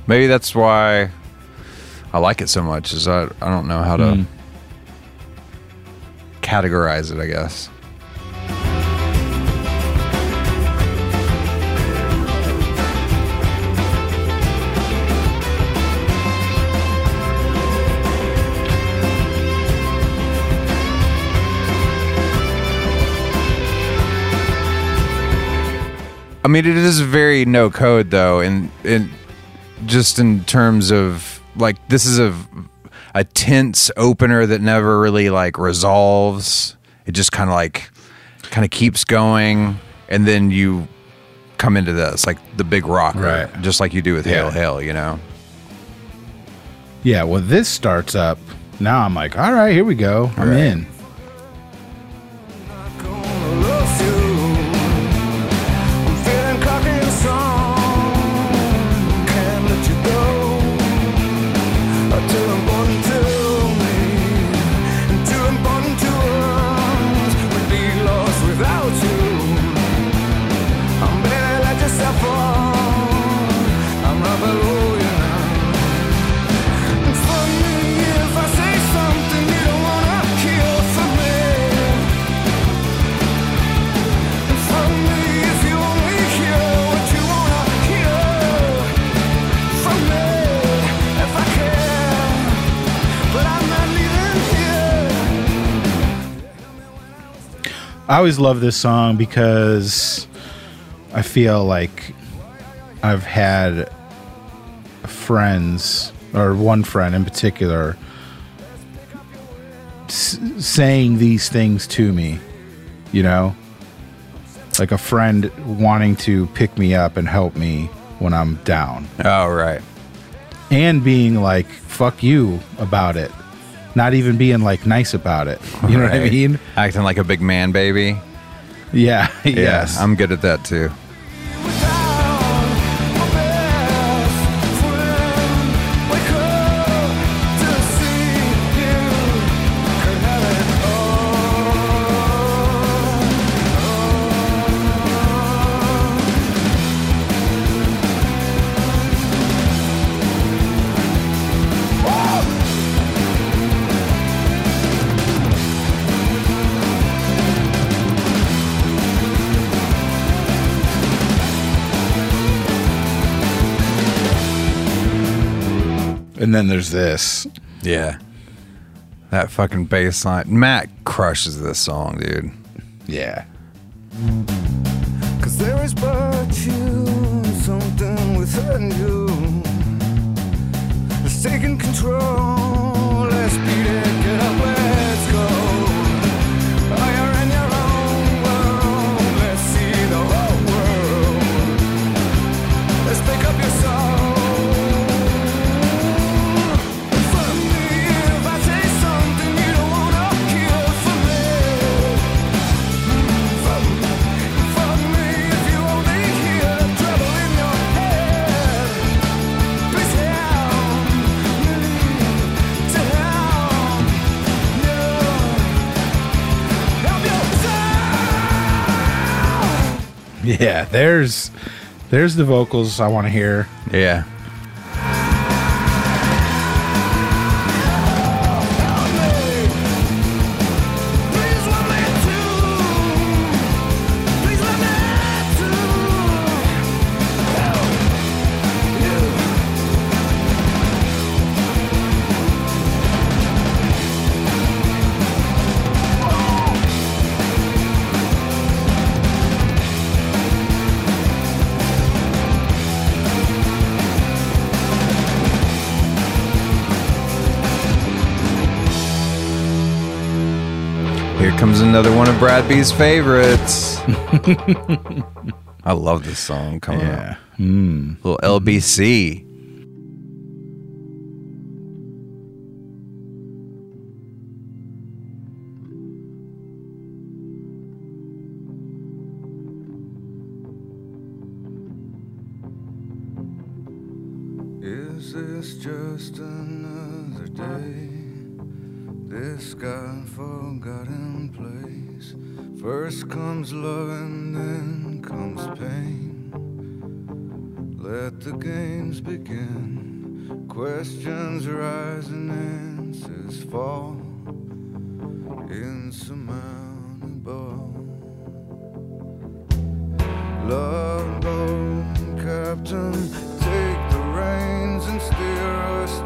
Maybe that's why I like it so much. Is I I don't know how to Hmm. categorize it. I guess. I mean, it is very no code though, and and just in terms of like this is a a tense opener that never really like resolves. It just kind of like kind of keeps going, and then you come into this like the big rocker, Right. just like you do with Hail Yeah. Hail, you know. Yeah, well, this starts up. Now I'm like, all right, here we go. I'm Right. in. I always love this song because I feel like I've had friends, or one friend in particular, s- saying these things to me, you know? Like a friend wanting to pick me up and help me when I'm down. Oh right, And being like, fuck you about it. Not even being like nice about it. You know what I mean? acting like a big man baby. Yeah. Yeah, yes. I'm good at that too. And then there's this. Yeah, that fucking bass line. Matt crushes this song, dude. Yeah. Cause there is but you, something within you. It's taking control. Yeah. There's there's the vocals I want to hear. Yeah. Another one of Brad B's favorites. I love this song coming Yeah. up. Mm. Little LBC. Comes love and then comes pain. Let the games begin. Questions rise and answers fall. Insurmountable. Love boat captain, take the reins and steer us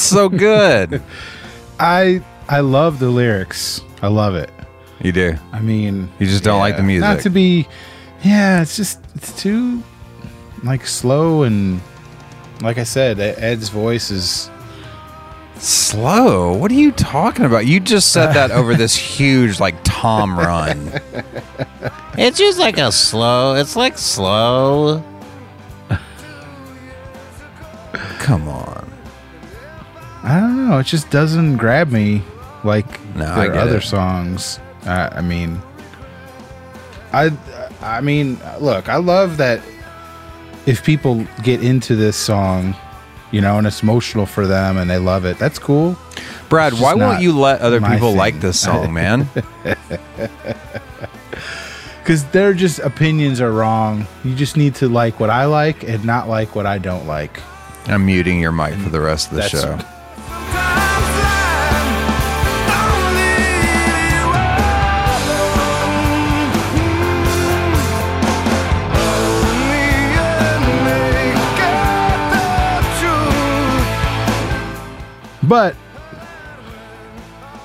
That's so good. I I love the lyrics. I love it. you do. I mean, You just don't like the music. Not to be, yeah. It's just it's too like slow and like I said, Ed's voice is Slow? What are you talking about? You just said that over this huge, like, Tom run. It's just like a slow. It's like slow. Come on. I don't know. It just doesn't grab me like No, their other it. songs. Uh, I mean, I I mean, look, I love that if people get into this song, you know, and it's emotional for them and they love it. That's cool. Brad, why won't you let other people thing. like this song, man? Because their just opinions are wrong. You just need to like what I like and not like what I don't like. I'm muting your mic for the rest of the That's- show. But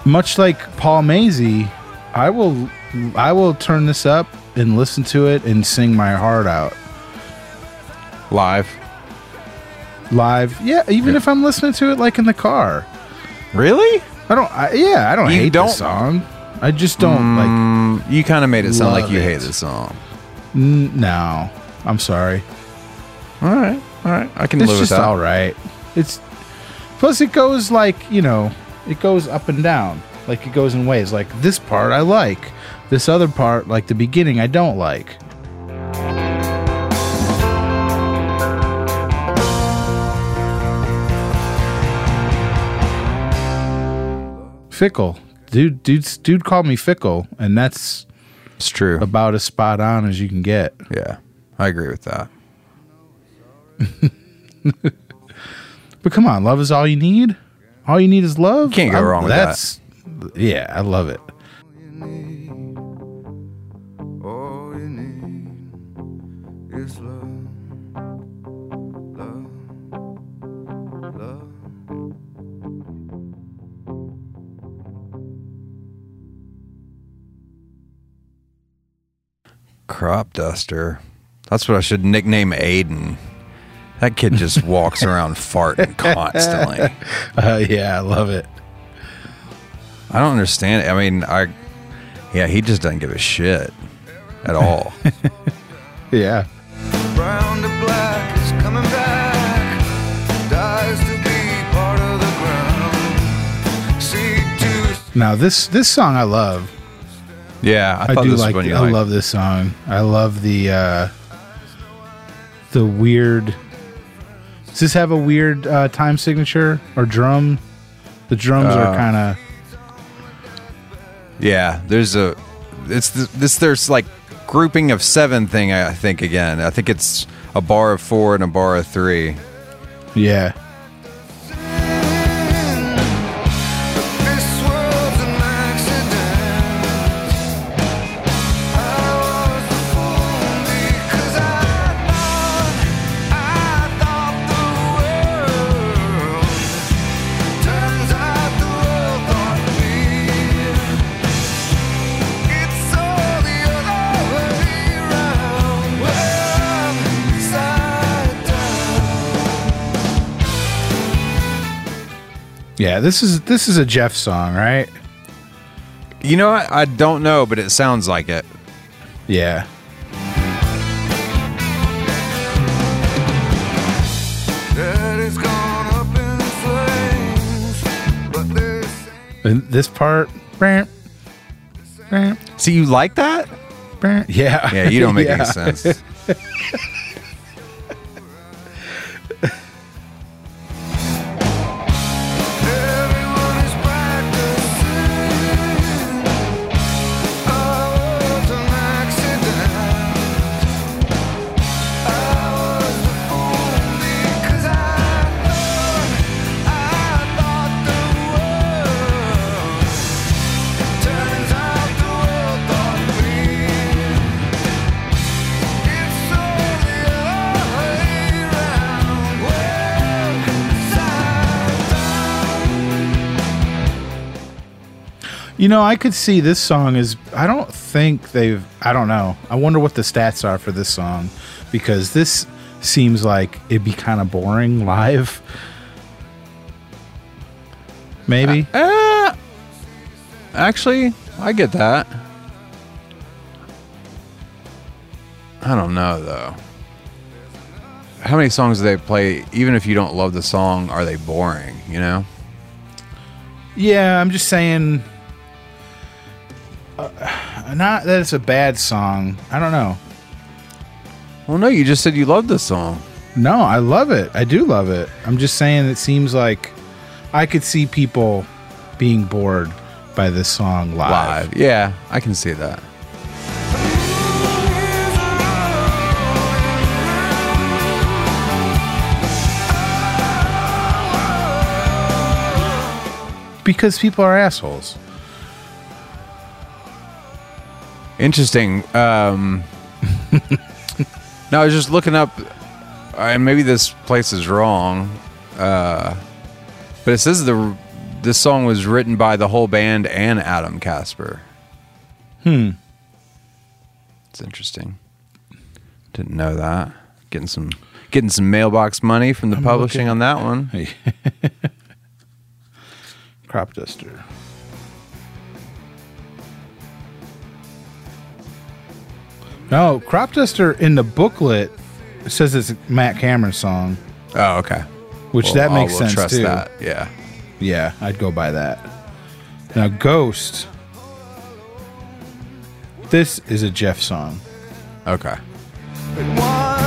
much like Paul Mazy, I will I will turn this up and listen to it and sing my heart out Live. live. Yeah, even if I'm listening to it like in the car. Really? I don't. I, yeah, I don't You hate don't- the song. I just don't like. Mm, you kind of made it sound like you it. hate this song. N- no, I'm sorry. All right. All right. I can It's live with just that. all right. It's plus it goes like you know it goes up and down. Like it goes in waves. Like this part I like. This other part, like the beginning, I don't like. Fickle, dude, dude, dude called me fickle, and that's It's true. about as spot on as you can get. yeah. I agree with that. But come on, love is all you need. All you need is love. Can't go wrong with that's, Yeah, I love it. All you need is love, love, love. Crop duster. That's what I should nickname Aiden. That kid just walks around farting constantly. Uh, yeah, I love it. I don't understand. it. I mean, I yeah, he just doesn't give a shit at all. Yeah. Brown to black is coming back. Dies to be part of the ground. Seed Now this this song I love. Yeah, I, I, do this like. was one you I liked. love this song. I love the uh, the weird. Does this have a weird uh, time signature or drum? The drums are Uh, kind of. Yeah, there's a it's th- this there's like grouping of seven thing. I think again. I think it's a bar of four and a bar of three. Yeah. Yeah. This is this is a Jeff song, right? You know, I, I don't know, but it sounds like it. Yeah. Daddy's gone up in flames, but this And this part. bam, bam, See, you like that? bam. Yeah. Yeah, you don't make Yeah. any sense. You know, I could see this song is. I don't think they've. I don't know. I wonder what the stats are for this song because this seems like it'd be kind of boring live. Maybe. Uh, actually, I get that. I don't know though. How many songs do they play? Even if you don't love the song, are they boring? You know? yeah, I'm just saying. Uh, not that it's a bad song. I don't know. Well, no, you just said you love the song. No, I love it. I do love it. I'm just saying it seems like I could see people being bored by this song live. Live, yeah, I can see that. Because people are assholes. Interesting. Um, no, I was just looking up, and maybe this place is wrong, uh, but it says the this song was written by the whole band and Adam Kasper. Hmm. It's interesting. Didn't know that. Getting some getting some mailbox money from the I'm publishing looking- on that one. Crop duster. No, crop duster in the booklet says it's a Matt Cameron's song, Oh, okay. which Well, that I makes will sense trust too. That. Yeah. Yeah, I'd go by that. Now, Ghost. This is a Jeff song. Okay. But one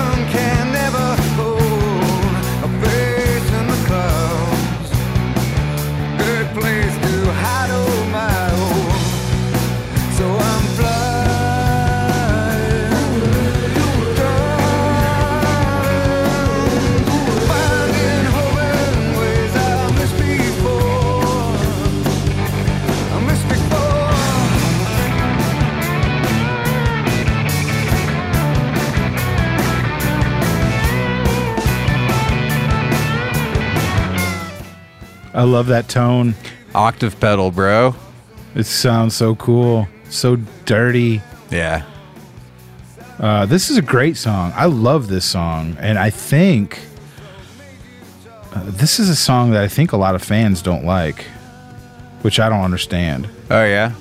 I love that tone. Octave pedal, bro. It sounds so cool, so dirty. Yeah. Uh, this is a great song. I love this song, and I think uh, this is a song that I think a lot of fans don't like, which I don't understand. Oh yeah.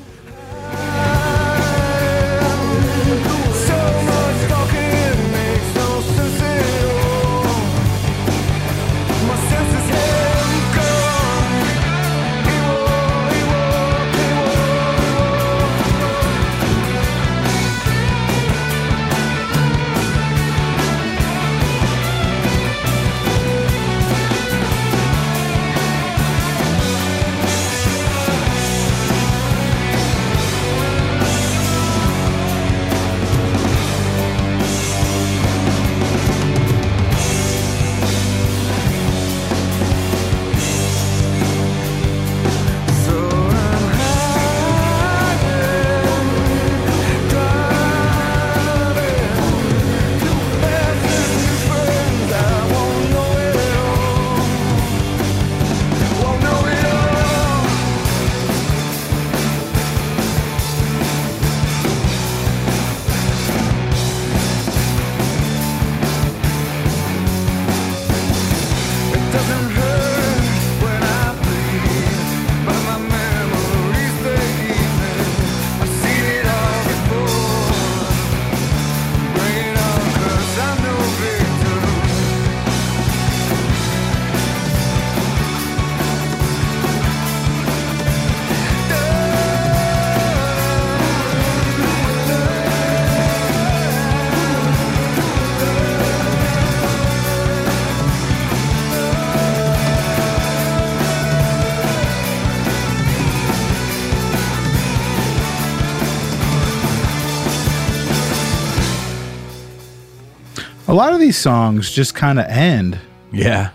Lot of these songs just kind of end. Yeah.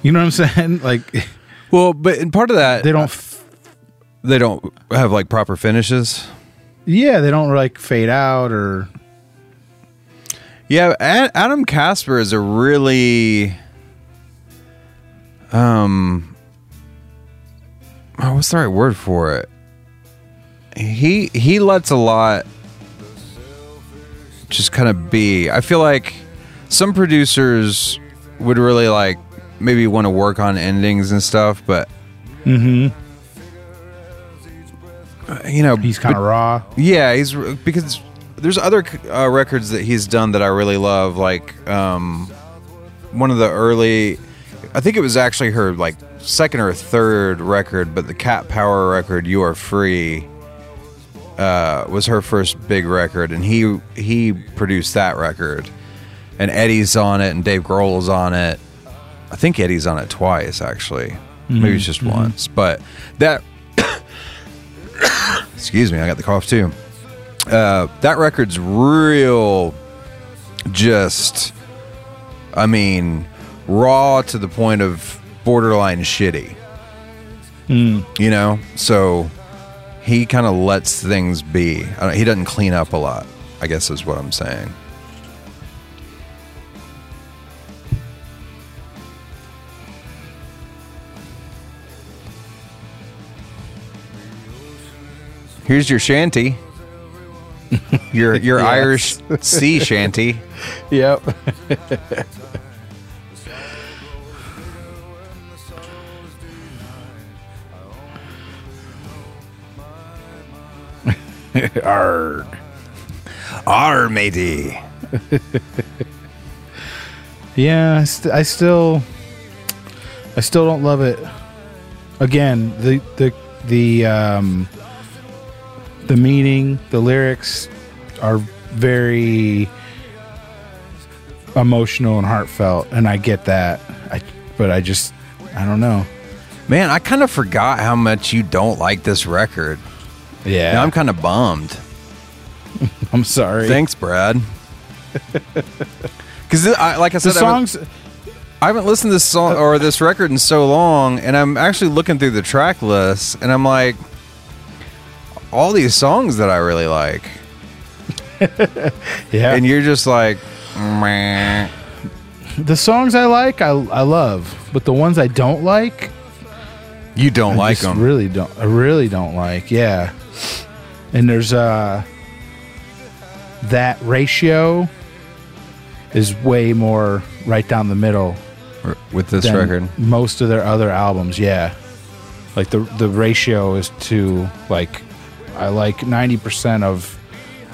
You know what I'm saying? Like Well, but and part of that they don't. F- they don't have like proper finishes. yeah, they don't like fade out or. Yeah, Adam Kasper is a really um oh, what's the right word for it? He he lets a lot just kind of be. I feel like some producers would really like maybe want to work on endings and stuff, but Mm-hmm. you know, He's kind of raw. Yeah, he's because there's other uh, records that he's done that I really love. Like um, one of the early, I think it was actually her like second or third record, but the Cat Power record, "You Are Free," uh, was her first big record, and he he produced that record. And Eddie's on it, and Dave Grohl's on it. I think Eddie's on it twice, actually. Maybe it's mm-hmm. just mm-hmm. once, but that excuse me, I got the cough too. Uh, that record's real, just, I mean, raw to the point of borderline shitty. Mm. You know, so he kind of lets things be. I don't, he doesn't clean up a lot. I guess is what I'm saying. Here's your shanty. Your your Yes. Irish sea shanty. Yep. Arg. Arr, matey. Yeah, I, st- I still, I still don't love it. Again, the the the um, the meaning, the lyrics are very emotional and heartfelt, and I get that. I, but I just, I don't know. Man, I kind of forgot how much you don't like this record. Yeah, Now I'm kind of bummed. I'm sorry. Thanks, Brad. Because, like I the said, I songs. I haven't listened to this song or this record in so long, and I'm actually looking through the track list, and I'm like, all these songs that I really like, Yeah, and you're just like, meh. the songs I like, I I love, but the ones I don't like, you don't I like just them. Really don't. I really don't like. Yeah. And there's uh that ratio is way more right down the middle with this record. most of their other albums. Yeah. Like the the ratio is to like I like 90% of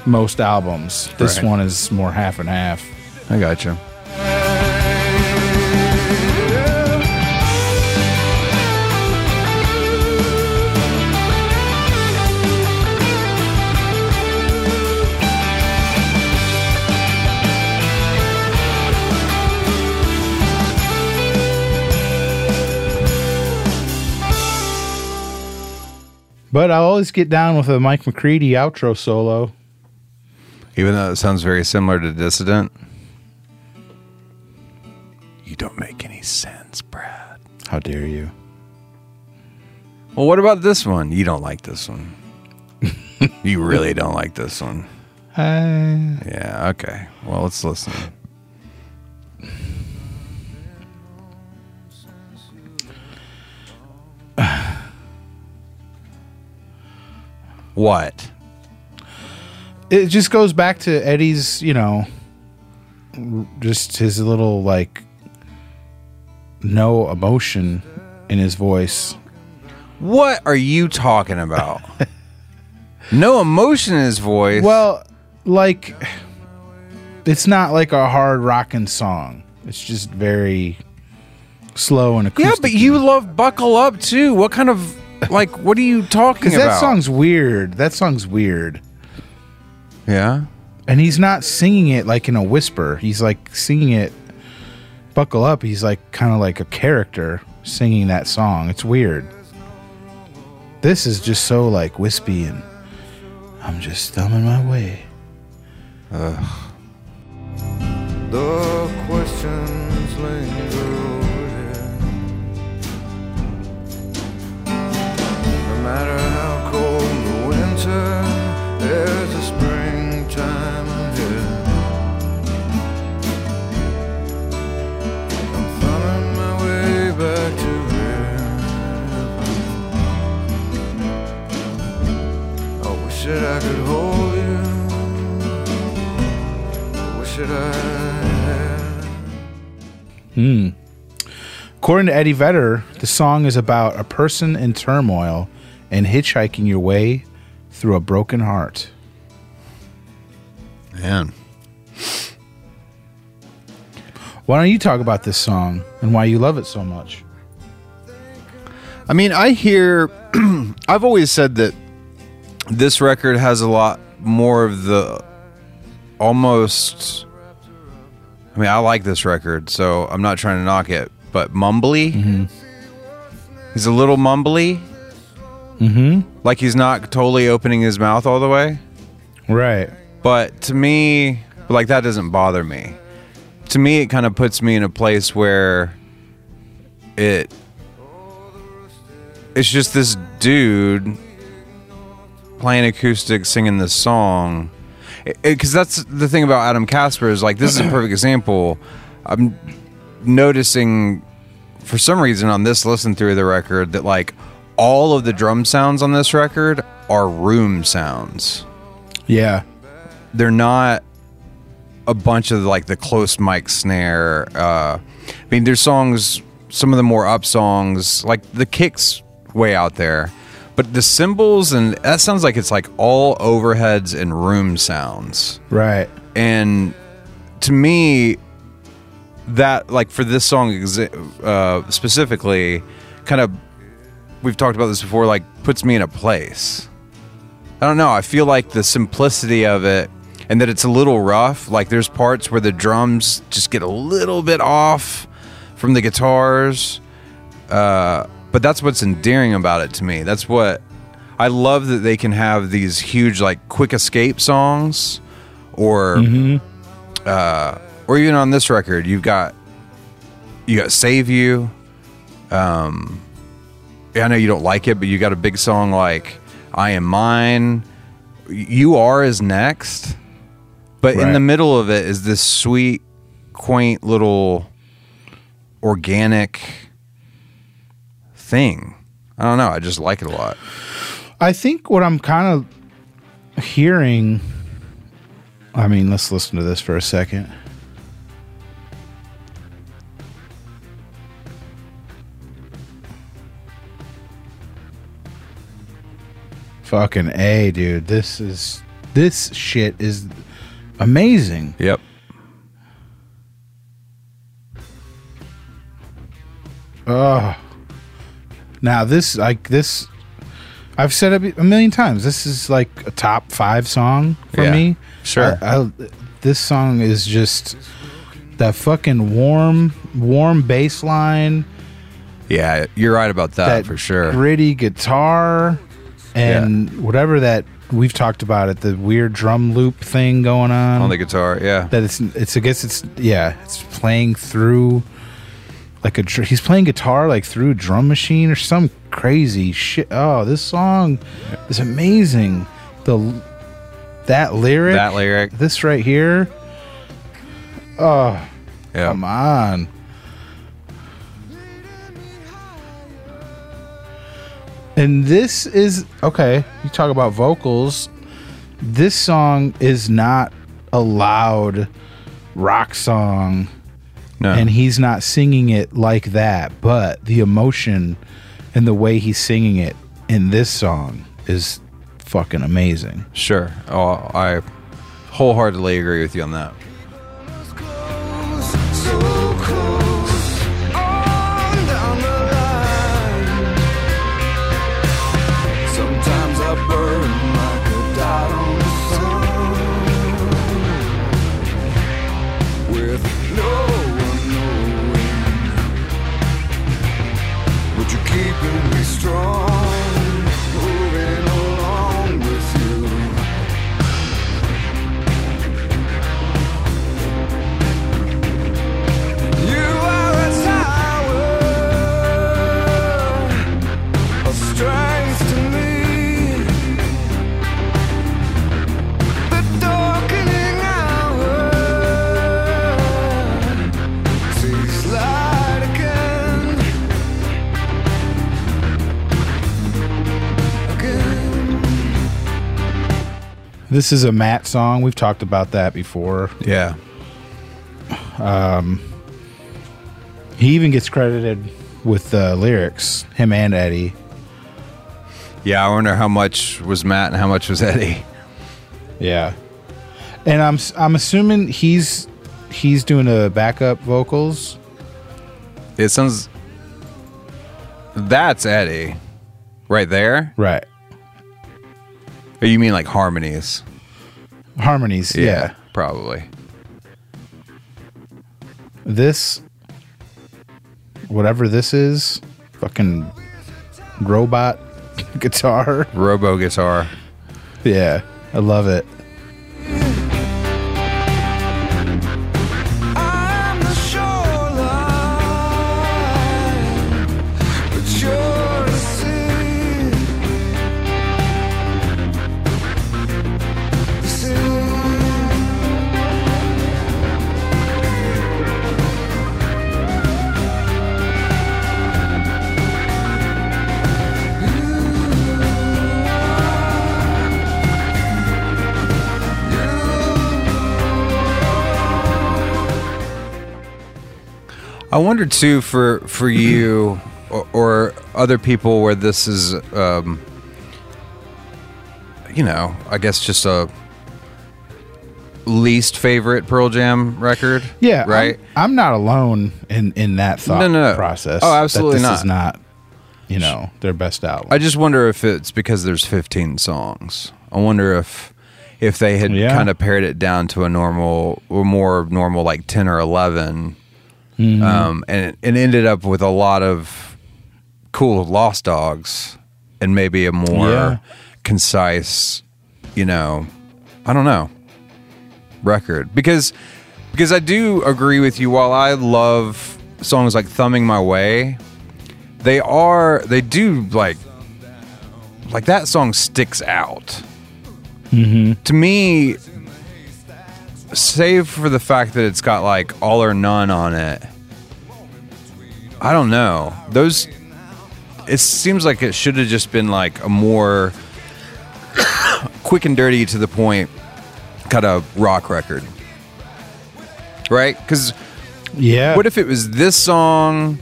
most albums. This Right. one is more half and half. I got you. But I always get down with a Mike McCready outro solo. Even though it sounds very similar to Dissident. You don't make any sense, Brad. How dare you? Well, what about this one? You don't like this one. you really don't like this one. Uh, Yeah, okay. Well, let's listen. What? it just goes back to Eddie's, you know, just his little like no emotion in his voice. What are you talking about? no emotion in his voice. Well, like it's not like a hard rocking song. It's just very slow and acoustic. yeah, but you love Buckle Up too. What kind of like what are you talking because about? that song's weird. That song's weird. Yeah. And he's not singing it like in a whisper. He's like singing it buckle up. He's like kind of like a character singing that song. It's weird. This is just so like wispy and I'm just thumbing my way. The questions I could hold you. I. Hmm. According to Eddie Vedder, the song is about a person in turmoil and hitchhiking your way through a broken heart. Man. Why don't you talk about this song and why you love it so much? I mean, I hear. I've always said that this record has a lot more of the almost. I mean, I like this record, so I'm not trying to knock it, but mumbly. Mm-hmm. He's a little mumbly. Mm-hmm. Like he's not totally opening his mouth all the way. Right. But to me, like that doesn't bother me. To me, it kind of puts me in a place where it it's just this dude playing acoustic, singing this song. Because that's the thing about Adam Kasper is like this is a perfect example. I'm noticing for some reason on this listen through the record that like all of the drum sounds on this record are room sounds Yeah. they're not a bunch of like the close mic snare. Uh, I mean, there's songs, some of the more up songs, like the kicks way out there, but the cymbals and that sounds like it's like all overheads and room sounds. Right. And to me, that like for this song uh, specifically, kind of we've talked about this before, like puts me in a place. I don't know. I feel like the simplicity of it and that it's a little rough. Like there's parts where the drums just get a little bit off from the guitars. Uh, but that's what's endearing about it to me. That's what I love that they can have these huge like quick escape songs or uh, or even on this record you've got you got Save You. Um I know you don't like it, but you got a big song like I Am Mine. You Are is next. But in the middle of it is this sweet, quaint little organic thing. I don't know. I just like it a lot. I think what I'm kind of hearing. I mean, let's listen to this for a second. Fucking A, dude. This is. This shit is amazing. Yep. Oh. Now this like this I've said it a million times. This is like a top 5 song for Yeah, me. sure. I, I, this song is just that fucking warm warm bass line, Yeah, you're right about that, that for sure. gritty guitar and whatever that we've talked about it the weird drum loop thing going on. on the guitar, yeah. that it's it's I guess it's yeah it's playing through like a he's playing guitar like through a drum machine or some crazy shit. Oh, this song is amazing. The that lyric, That lyric. this right here. Oh, Yeah. come on. And this is okay. You talk about vocals. This song is not a loud rock song, No. and he's not singing it like that. But the emotion and the way he's singing it in this song is fucking amazing. Sure. Oh, I wholeheartedly agree with you on that. This is a Matt song. We've talked about that before. Yeah. Um, He even gets credited with the lyrics, him and Eddie. Yeah, I wonder how much was Matt and how much was Eddie. Yeah. And I'm I'm assuming he's he's doing the backup vocals. It sounds. That's Eddie, right there. Right. Or you mean like harmonies? Harmonies. Yeah. probably. This whatever this is, fucking robot guitar. Robo guitar. Yeah. I love it. I wonder too for for you or, or other people where this is, um, you know, I guess just a least favorite Pearl Jam record. Yeah, I'm- right. I'm, not alone in in that thought No, no, no. process. Oh, that absolutely this Is not. not you know their best album. I just wonder if it's because there's 15 songs. I wonder if if they had Yeah. kind of pared it down to a normal or more normal like 10 or 11 Mm-hmm. um, and and ended up with a lot of cool lost dogs and maybe a more Yeah. concise you know I don't know record because because I do agree with you while I love songs like thumbing my way they are they do like like that song sticks out to me save for the fact that it's got like all or none on it i don't know those it seems like it should have just been like a more quick and dirty to the point kind of rock record right because yeah. what if it was this song?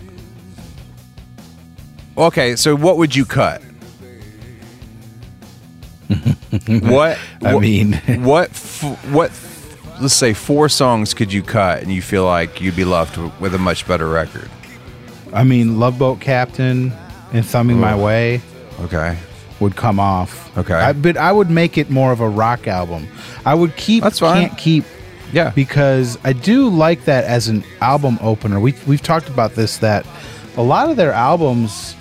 Okay, so what would you cut? what I mean- what f- what? Let's say four songs could you cut, and you feel like you'd be left with a much better record. I mean, Love Boat Captain and Thumbing My Way Okay, would come off. Okay. I, but I would make it more of a rock album. I would keep That's fine. Can't Keep yeah, because I do like that as an album opener. We we've talked about this that a lot of their albums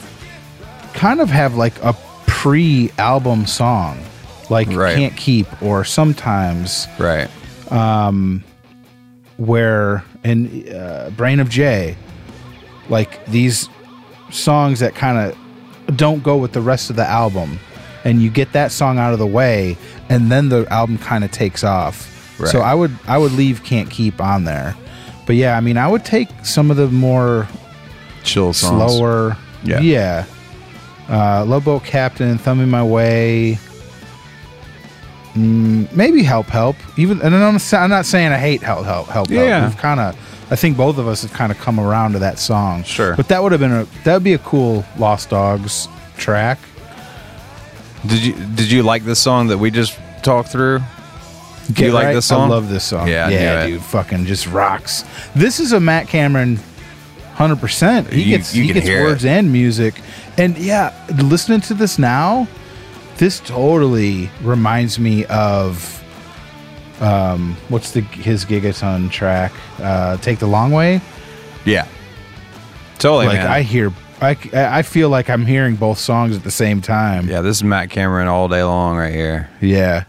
kind of have like a pre-album song, like Right. "Can't Keep" or sometimes right, where in uh, Brain of J, like these songs that kind of don't go with the rest of the album, and you get that song out of the way, and then the album kind of takes off. So I would I would leave Can't Keep on there, but yeah, I mean I would take some of the more chill songs. slower, Yeah. yeah. Uh, Love Boat Captain, Thumbing My Way. Mm, maybe Help Help. Even and I'm, I'm not saying I hate Help Help Help Yeah. Help. We've kind of I think both of us have kind of come around to that song. Sure. But that would have been a that would be a cool Lost Dogs track. Did you did you like this song that we just talked through? Do you Get like this song? I love this song. Yeah, yeah, dude, fucking just rocks. This is a Matt Cameron, hundred percent. He You- gets you he gets words it. and music, and yeah, listening to this now, this totally reminds me of, um, what's the his Gigaton track? Uh, Take the Long Way. Yeah, totally, like man. I hear, I I feel like I'm hearing both songs at the same time. yeah, this is Matt Cameron all day long right here. yeah.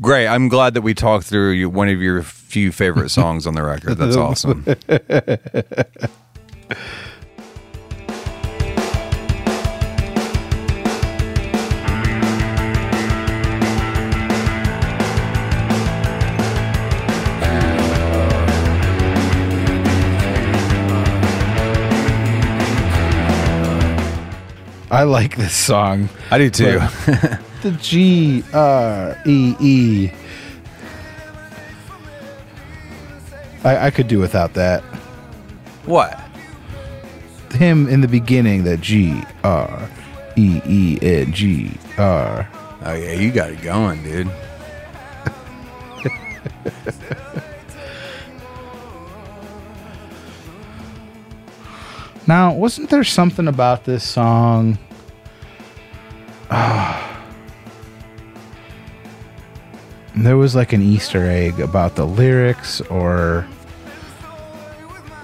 Great. I'm glad that we talked through you, one of your few favorite songs on the record. That's awesome. I like this song. I do too. the G R E E. I, I could do without that. What? Him in the beginning, that G R E E N G R. Oh yeah, you got it going, dude. Now, wasn't there something about this song? There was like an Easter egg about the lyrics or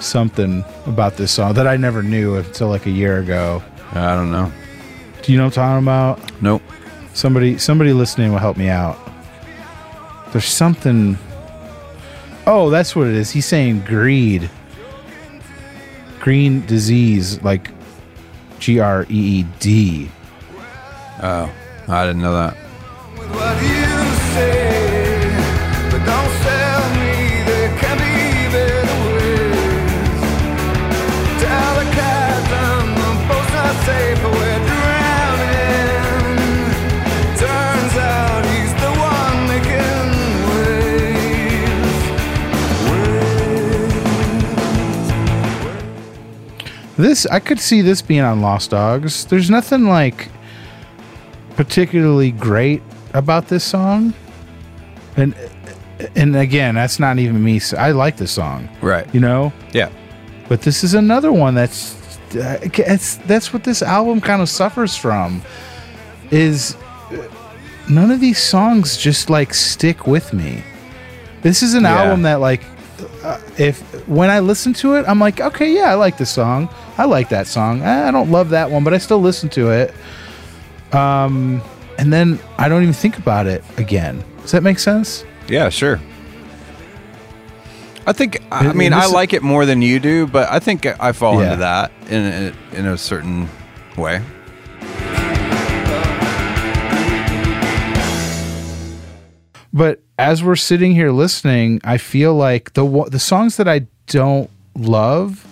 something about this song that I never knew until like a year ago. I don't know. Do you know what I'm talking about? Nope. Somebody somebody listening will help me out. There's something Oh, that's what it is. He's saying greed. Green disease, like G R E E D. Oh, I didn't know that. This I could see this being on Lost Dogs. There's nothing like particularly great about this song. And and again, that's not even me. I like this song. Right. You know? Yeah. But this is another one that's it's, that's what this album kind of suffers from is uh, none of these songs just like stick with me. This is an Yeah. album that like uh, if when I listen to it, I'm like, okay, yeah, I like this song. I like that song. I don't love that one, but I still listen to it. Um, and then I don't even think about it again. Does that make sense? Yeah, sure. I think. I mean, I like it more than you do, but I think I fall Yeah. into that in a, in a certain way. But as we're sitting here listening, I feel like the the songs that I don't love,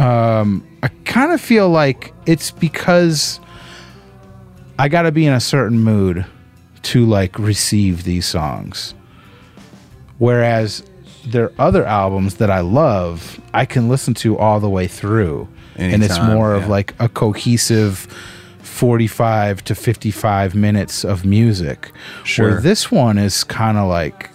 um, I kind of feel like it's because I got to be in a certain mood to like receive these songs. Whereas there are other albums that I love, I can listen to all the way through, and it's Anytime, more of like a cohesive 45 to 55 minutes of music. Sure. Where this one is kind of like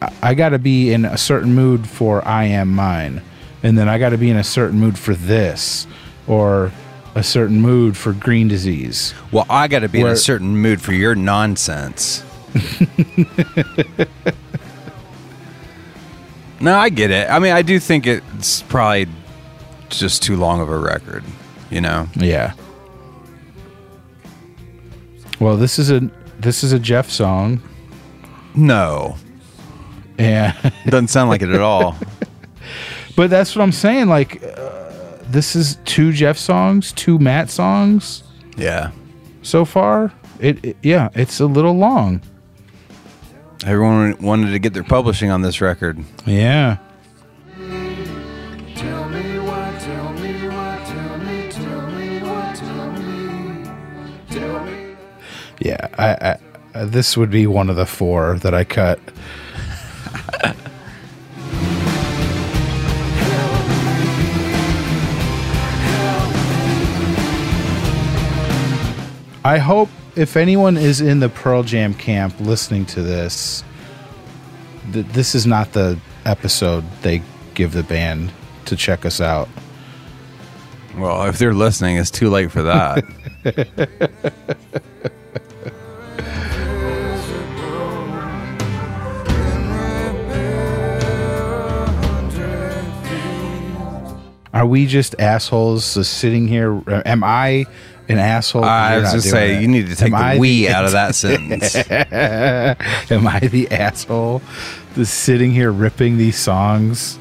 I, I got to be in a certain mood for I Am Mine, and then I got to be in a certain mood for this, or a certain mood for Green Disease. Well, I got to be in a certain mood for your nonsense. no, I get it. I mean, I do think it's probably just too long of a record. You know? Yeah. Well, this is a this is a Jeff song, No, and doesn't sound like it at all. but that's what I'm saying. Like, uh, this is two Jeff songs, two Matt songs Yeah. so far. It, it yeah, it's a little long. Everyone wanted to get their publishing on this record. Yeah. Tell me why, tell me why, tell me, tell me why, tell me, tell me. Yeah, I, I uh, this would be one of the four that I cut. I hope if anyone is in the Pearl Jam camp listening to this, th- this is not the episode they give the band to check us out. Well, if they're listening, it's too late for that. Are we just assholes sitting here? Am I an asshole? I was just say it. you need to take Am the we out of that sentence. Am I the asshole just sitting here ripping these songs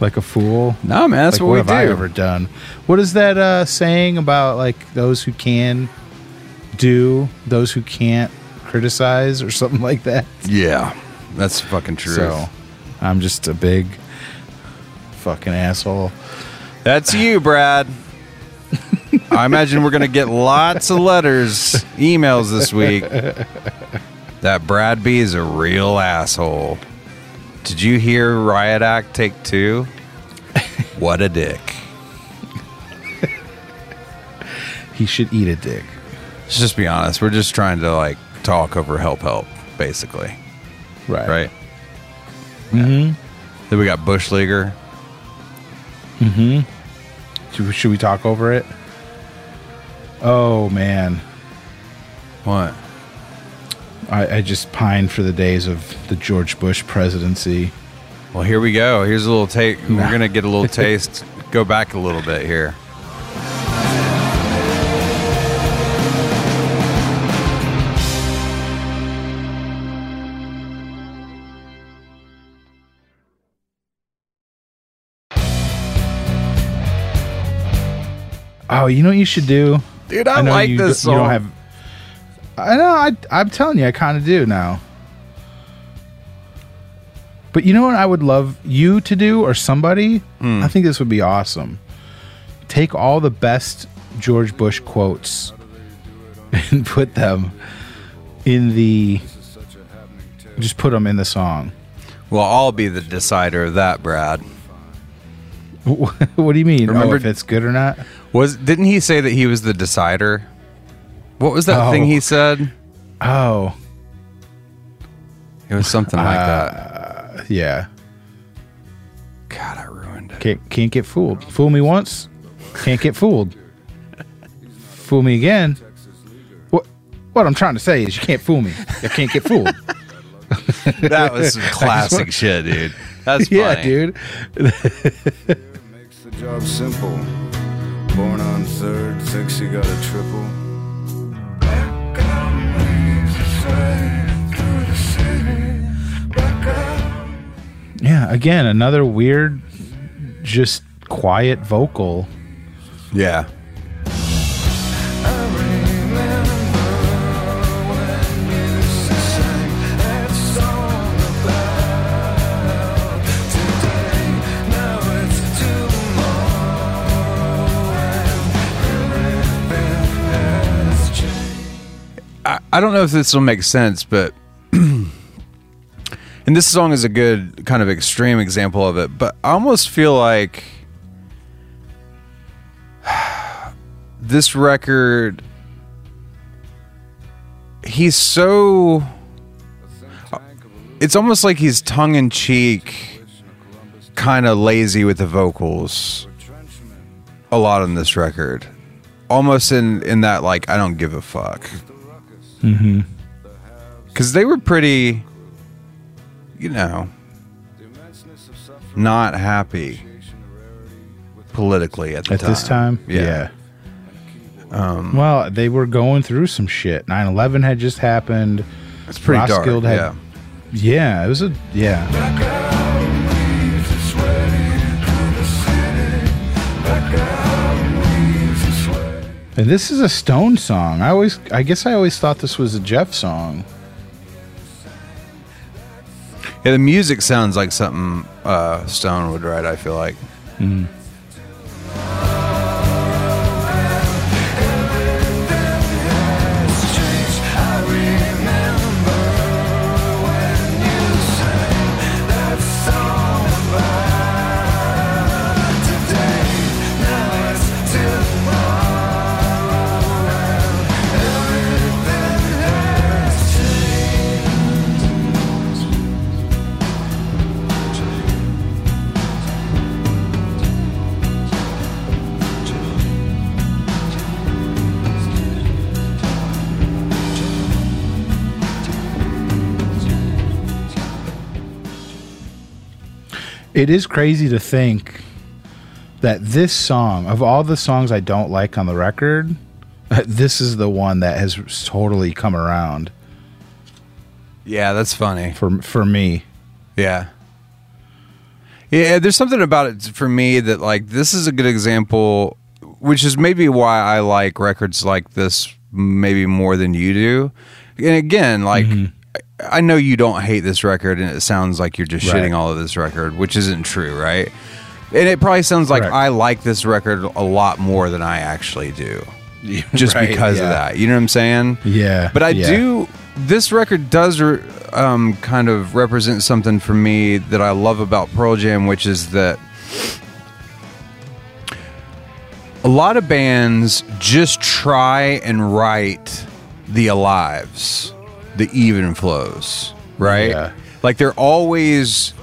like a fool? No, man, that's like, what, we have do. I ever done? What is that uh, saying about like those who can do, those who can't criticize, or something like that? Yeah, that's fucking true. So I'm just a big fucking asshole. That's you, Brad. I imagine we're going to get lots of letters, emails this week. That Brad B is a real asshole. Did you hear Riot Act Take Two? What a dick. He should eat a dick. Let's just be honest. We're just trying to like talk over help help, basically. Right. Right? Mm-hmm. Then we got Bush Leaguer. Should, should we talk over it? Oh man, What? I, I just pine for the days of the George Bush presidency. Well, here we go. Here's a little take. We're gonna get a little taste. Go back a little bit here. Oh, you know what you should do? Dude, I, know like you, this d- You song. don't have. I know. I, I'm telling you, I kind of do now. But you know what I would love you to do, or somebody? Hmm. I think this would be awesome. Take all the best George Bush quotes and put them in the. Just put them in the song. well, I'll be the decider of that, Brad. what do you mean? Remember- oh, if it's good or not? Was didn't he say that he was the decider? What was that Oh. thing he said? Oh, It was something like Uh, that. yeah. God, I ruined it. Can't, can't get fooled. Fool me once, can't get fooled. fool me again. What what I'm trying to say is you can't fool me. You can't get fooled. That was some classic shit, dude. That's funny. yeah, dude. Makes the job simple. Born on third, thinks you got a triple. Yeah, again, another weird, just quiet vocal. Yeah. I, don't know if this will make sense, but and this song is a good kind of extreme example of it, but I almost feel like this record he's so it's almost like he's tongue in cheek kind of lazy with the vocals a lot on this record. Almost in in that like i don't give a fuck because they were pretty you know not happy politically at the At time this time, yeah, Um, well, they were going through some shit. 9/11 had just happened. it's pretty dark had- yeah Yeah, it was a yeah. And this is a Stone song. I always, I guess, I always thought this was a Jeff song. Yeah, the music sounds like something uh, Stone would write. I feel like. It is crazy to think that this song, of all the songs I don't like on the record, this is the one that has totally come around Yeah, that's funny. for for me. Yeah. Yeah, there's something about it for me that like this is a good example, which is maybe why I like records like this maybe more than you do. And again, like I I know you don't hate this record, and it sounds like you're just Right. shitting all of this record, which isn't true, right? And it probably sounds like Correct. I like this record a lot more than I actually do. Just Right, because yeah. of that. You know what I'm saying? Yeah, But I yeah. do. This record does um, kind of represent something for me that I love about Pearl Jam, which is that a lot of bands just try and write the alives, the even flows, right? Yeah. Like they're always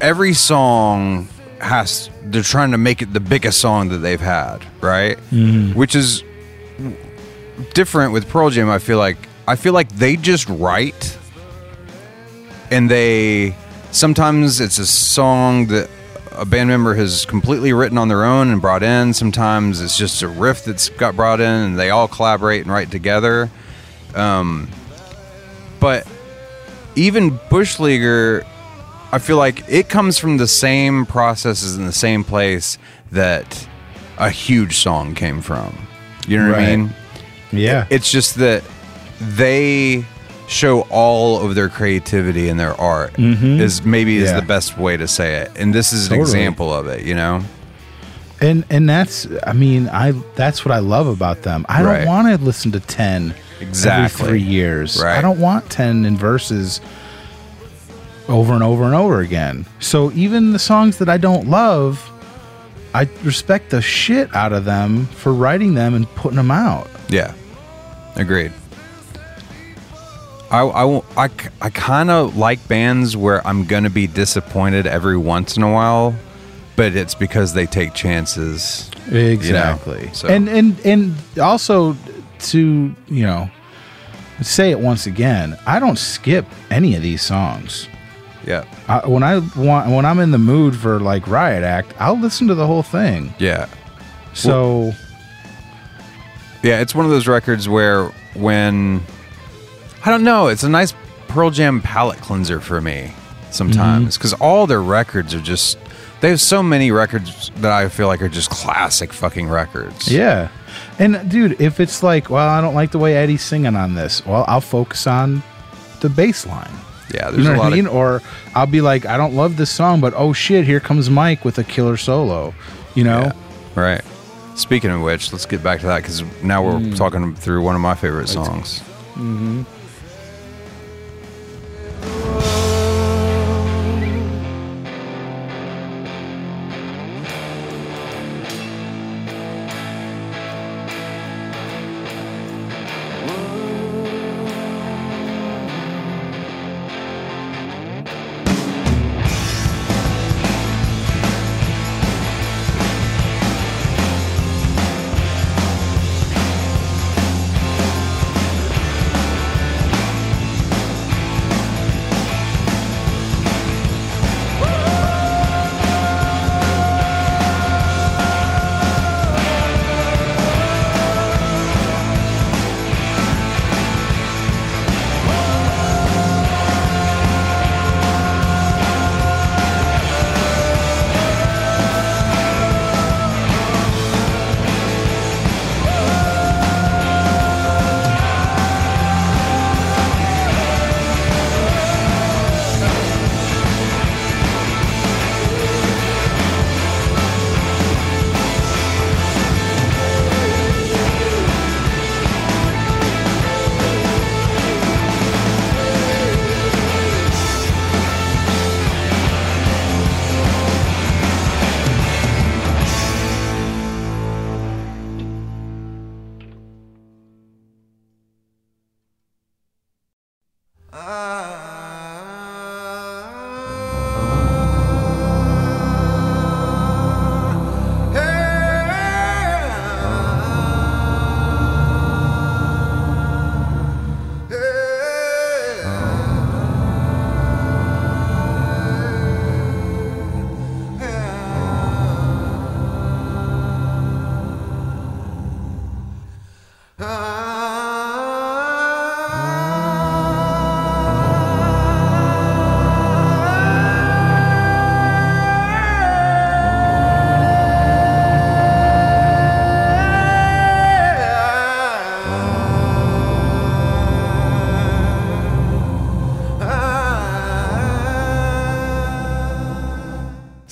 every song has they're trying to make it the biggest song that they've had, right? Which is different with Pearl Jam. I feel like I feel like they just write, and they sometimes it's a song that a band member has completely written on their own and brought in. Sometimes it's just a riff that's got brought in, and they all collaborate and write together. Um, but even Bush Leaguer, I feel like it comes from the same processes in the same place that a huge song came from. You know what I mean? Yeah, It's just that they show all of their creativity in their art mm-hmm. is maybe is the best way to say it. And this is an Totally. example of it, you know? and and that's I mean I that's what I love about them. I Right. don't want to listen to ten Exactly. every three years. Right. I don't want ten in Vs. over and over and over again. So even the songs that I don't love, I respect the shit out of them for writing them and putting them out. Yeah. Agreed. I, I, I, I kind of like bands where I'm going to be disappointed every once in a while, but it's because they take chances. Exactly. so- And and and also to, you know, say it once again, I don't skip any of these songs. Yeah. I, when I want when I'm in the mood for like Riot Act, I'll listen to the whole thing. Yeah. So Yeah, it's one of those records where when I don't know, it's a nice Pearl Jam palate cleanser for me sometimes mm-hmm. because all their records are just they have so many records that I feel like are just classic fucking records. yeah, and dude, if it's like, well, I don't like the way Eddie's singing on this, well, I'll focus on the bass line. yeah. There's You know a lot I mean? of Or I'll be like, I don't love this song, but oh shit, here comes Mike with a killer solo. You know? Yeah, right. Speaking of which, let's get back to that because now we're Mm. talking through one of my favorite songs.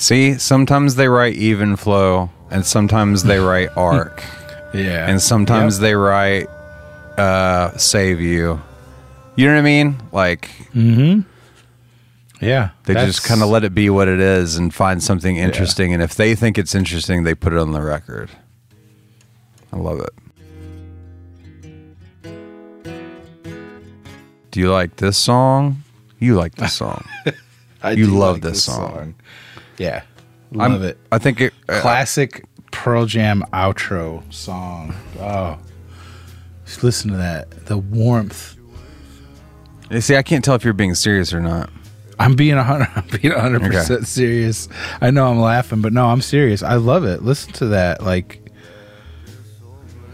See, sometimes they write even flow, and sometimes they write arc, Yeah. and sometimes Yep. they write uh, save you. You know what I mean? Like Hmm. yeah. they just kind of let it be what it is and find something interesting. And if they think it's interesting, they put it on the record. I love it. Do you like this song? You like this song. I you love like this song. Yeah. I'm- Love it. I think it. uh, Classic Pearl Jam outro song. Oh. Just listen to that. The warmth. You see, I can't tell if you're being serious or not. I'm being a hundred. I'm being a hundred percent serious. I know I'm laughing, but no, I'm serious. I love it. Listen to that. Like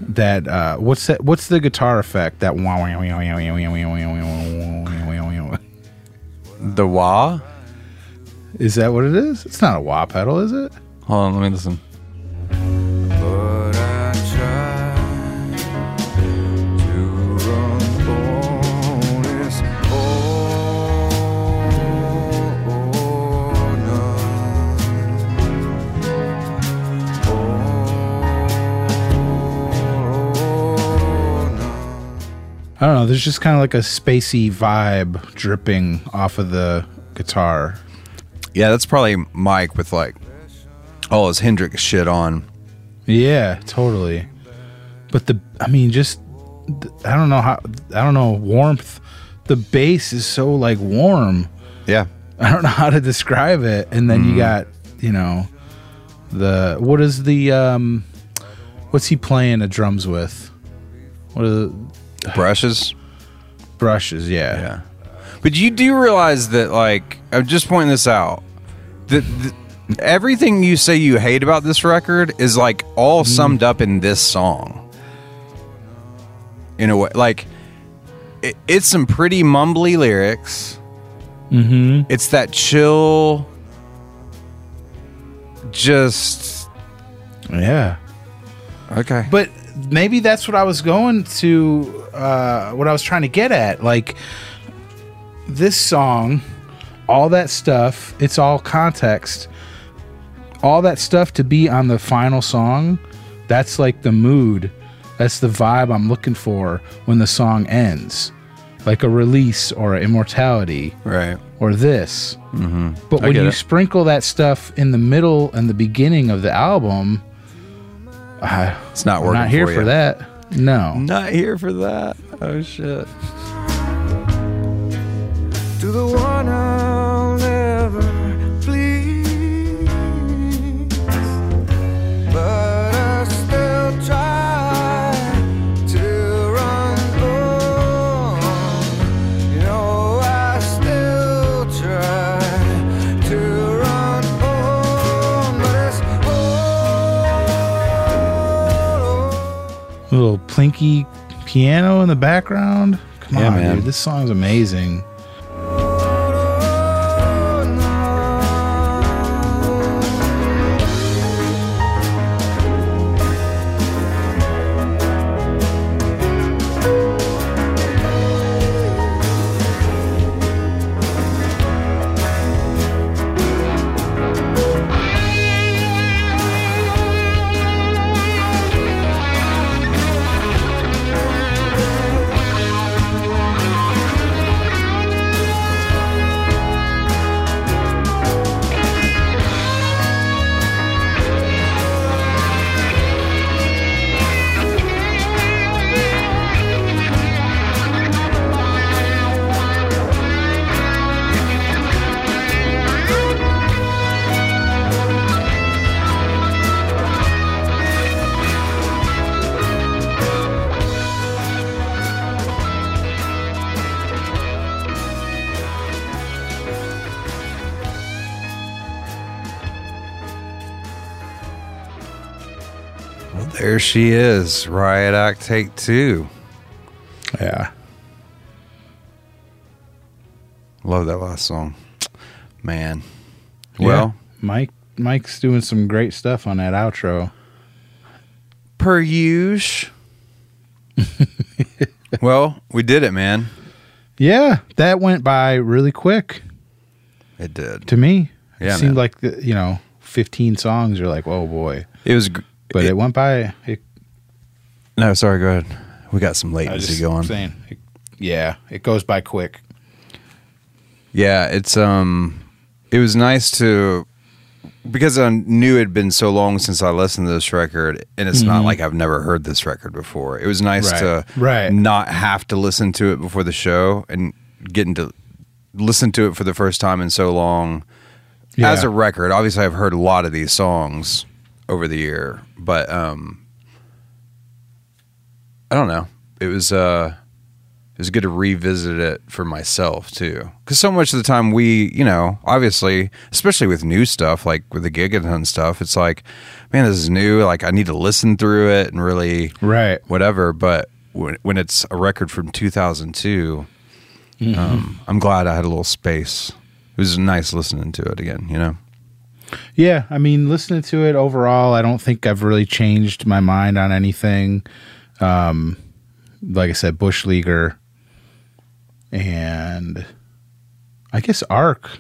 that. Uh, what's that? What's the guitar effect? That. wah, wah, wah, wah, wah, wah, wah, wah, wah, wah, wah, wah, wah. The wah. Is that what it is? It's not a wah pedal, is it? Hold on, let me listen. But I try to run on this or I don't know. There's just kind of like a spacey vibe dripping off of the guitar. Yeah, that's probably Mike with like all his Hendrix shit on. Yeah, totally. But the, I mean, just I don't know how. I don't know warmth. The bass is so like warm. Yeah. I don't know how to describe it. And then you got, you know, the what is the um, what's he playing the drums with? What are the Brushes. brushes? Yeah. Yeah. But you do realize that, like, I'm just pointing this out. That that everything you say you hate about this record is like all summed up in this song. In a way, like, it, it's some pretty mumbly lyrics. Mm-hmm. It's that chill, just Yeah. okay. But maybe that's what I was going to, uh, what I was trying to get at. Like, this song, all that stuff, it's all context. All that stuff to be on the final song, that's like the mood. That's the vibe I'm looking for when the song ends. Like a release or immortality right. or this. Mm-hmm. But I when you it. sprinkle that stuff in the middle and the beginning of the album, I, It's not I'm working not here for for, that. No. Not here for that. Oh shit. To the one I'll never please. But I still try to run on. You know, I still try to run on. But it's oh, little plinky piano in the background. Come Yeah, on, man. dude. This song's amazing. She is. Riot Act Take Two. Yeah. Love that last song. Man. Yeah. Well, Mike Mike's doing some great stuff on that outro. per usual. well, we did it, man. Yeah, that went by really quick It did. to me. Yeah, it seemed man. like the, you know, fifteen songs. You're like, oh boy, It was, but it, went by. It, no. Sorry, go ahead. We got some latency going. saying, it, yeah, it goes by quick. Yeah, it's um, it was nice to because I knew it had been so long since I listened to this record, and it's not like I've never heard this record before. It was nice Mm-hmm. Right. to Right. not have to listen to it before the show and getting to listen to it for the first time in so long Yeah. as a record. Obviously, I've heard a lot of these songs over the year, but um, I don't know. It was uh, it was good to revisit it for myself too, because so much of the time we, you know, obviously, especially with new stuff like with the Gigaton stuff, it's like, man, this is new. Like I need to listen through it and really Right. whatever. But when, when it's a record from 2002, um, I'm glad I had a little space. It was nice listening to it again. You know. Yeah, I mean, listening to it overall, I don't think I've really changed my mind on anything. Um, like I said, Bush Leaguer, and I guess Arc.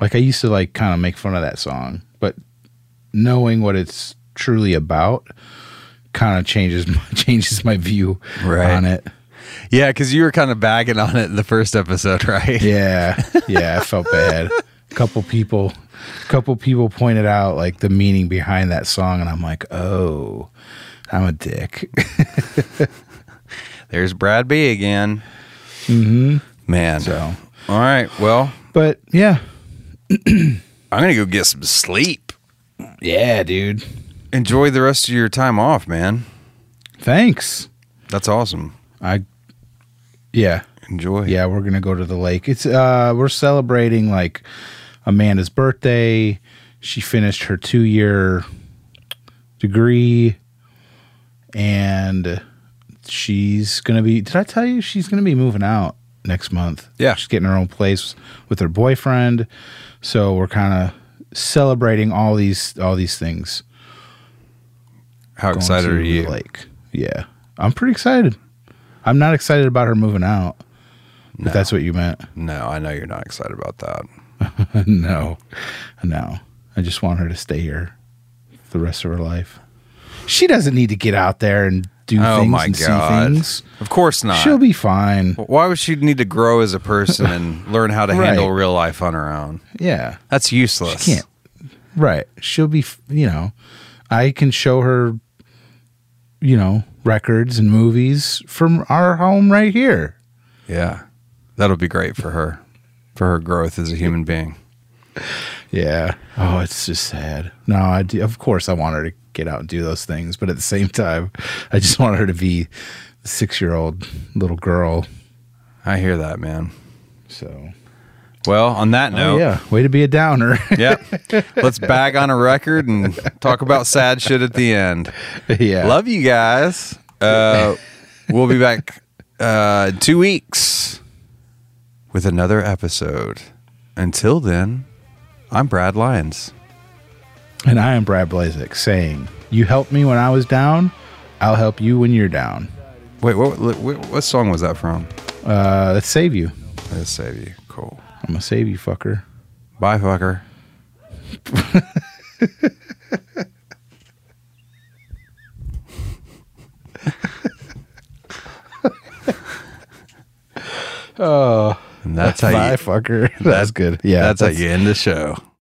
Like I used to like kind of make fun of that song, but knowing what it's truly about kind of changes my, changes my view Right. on it. Yeah, because you were kind of bagging on it in the first episode, right? Yeah, yeah, I felt bad. A couple people, couple people pointed out like the meaning behind that song, and I'm like, oh, I'm a dick. There's Brad B again. Mm-hmm. Man. So, All right. Well, but yeah, I'm gonna go get some sleep. yeah, dude. Enjoy the rest of your time off, man. Thanks. That's awesome. I, yeah, Enjoy. yeah, we're gonna go to the lake. It's uh, we're celebrating like Amanda's birthday. She finished her two year degree, and she's gonna be. Did I tell you she's gonna be moving out next month? Yeah. she's getting her own place with her boyfriend. So we're kind of celebrating all these all these things. How going excited are you? Like. Yeah, I'm pretty excited. I'm not excited about her moving out. If that's what you meant. No, I know you're not excited about that. no, no. I just want her to stay here for the rest of her life. She doesn't need to get out there and do Oh things my and see god. things. Of course not. She'll be fine. Why would she need to grow as a person and learn how to Right. handle real life on her own? Yeah, That's useless. she can't. Right. She'll be. You know, I can show her. You know, records and movies from our home right here. Yeah. That'll be great for her, for her growth as a human being. Yeah. Oh, it's just sad. No, I do, of course I want her to get out and do those things, but at the same time, I just want her to be a six year old little girl. I hear that, man. So, Well, on that note, oh yeah, way to be a downer. yeah. Let's bag on a record and talk about sad shit at the end. yeah. Love you guys. Uh, we'll be back uh, in two weeks with another episode. Until then, I'm Brad Lyons. And I am Brad Blazek saying, "You helped me when I was down. I'll help you when you're down. Wait, what, what, what song was that from? Uh, let's save you. Let's save you. Cool. I'm gonna save you, fucker." Bye, fucker. Oh, And that's how you. fucker. That's good. Yeah, That's how you end the show.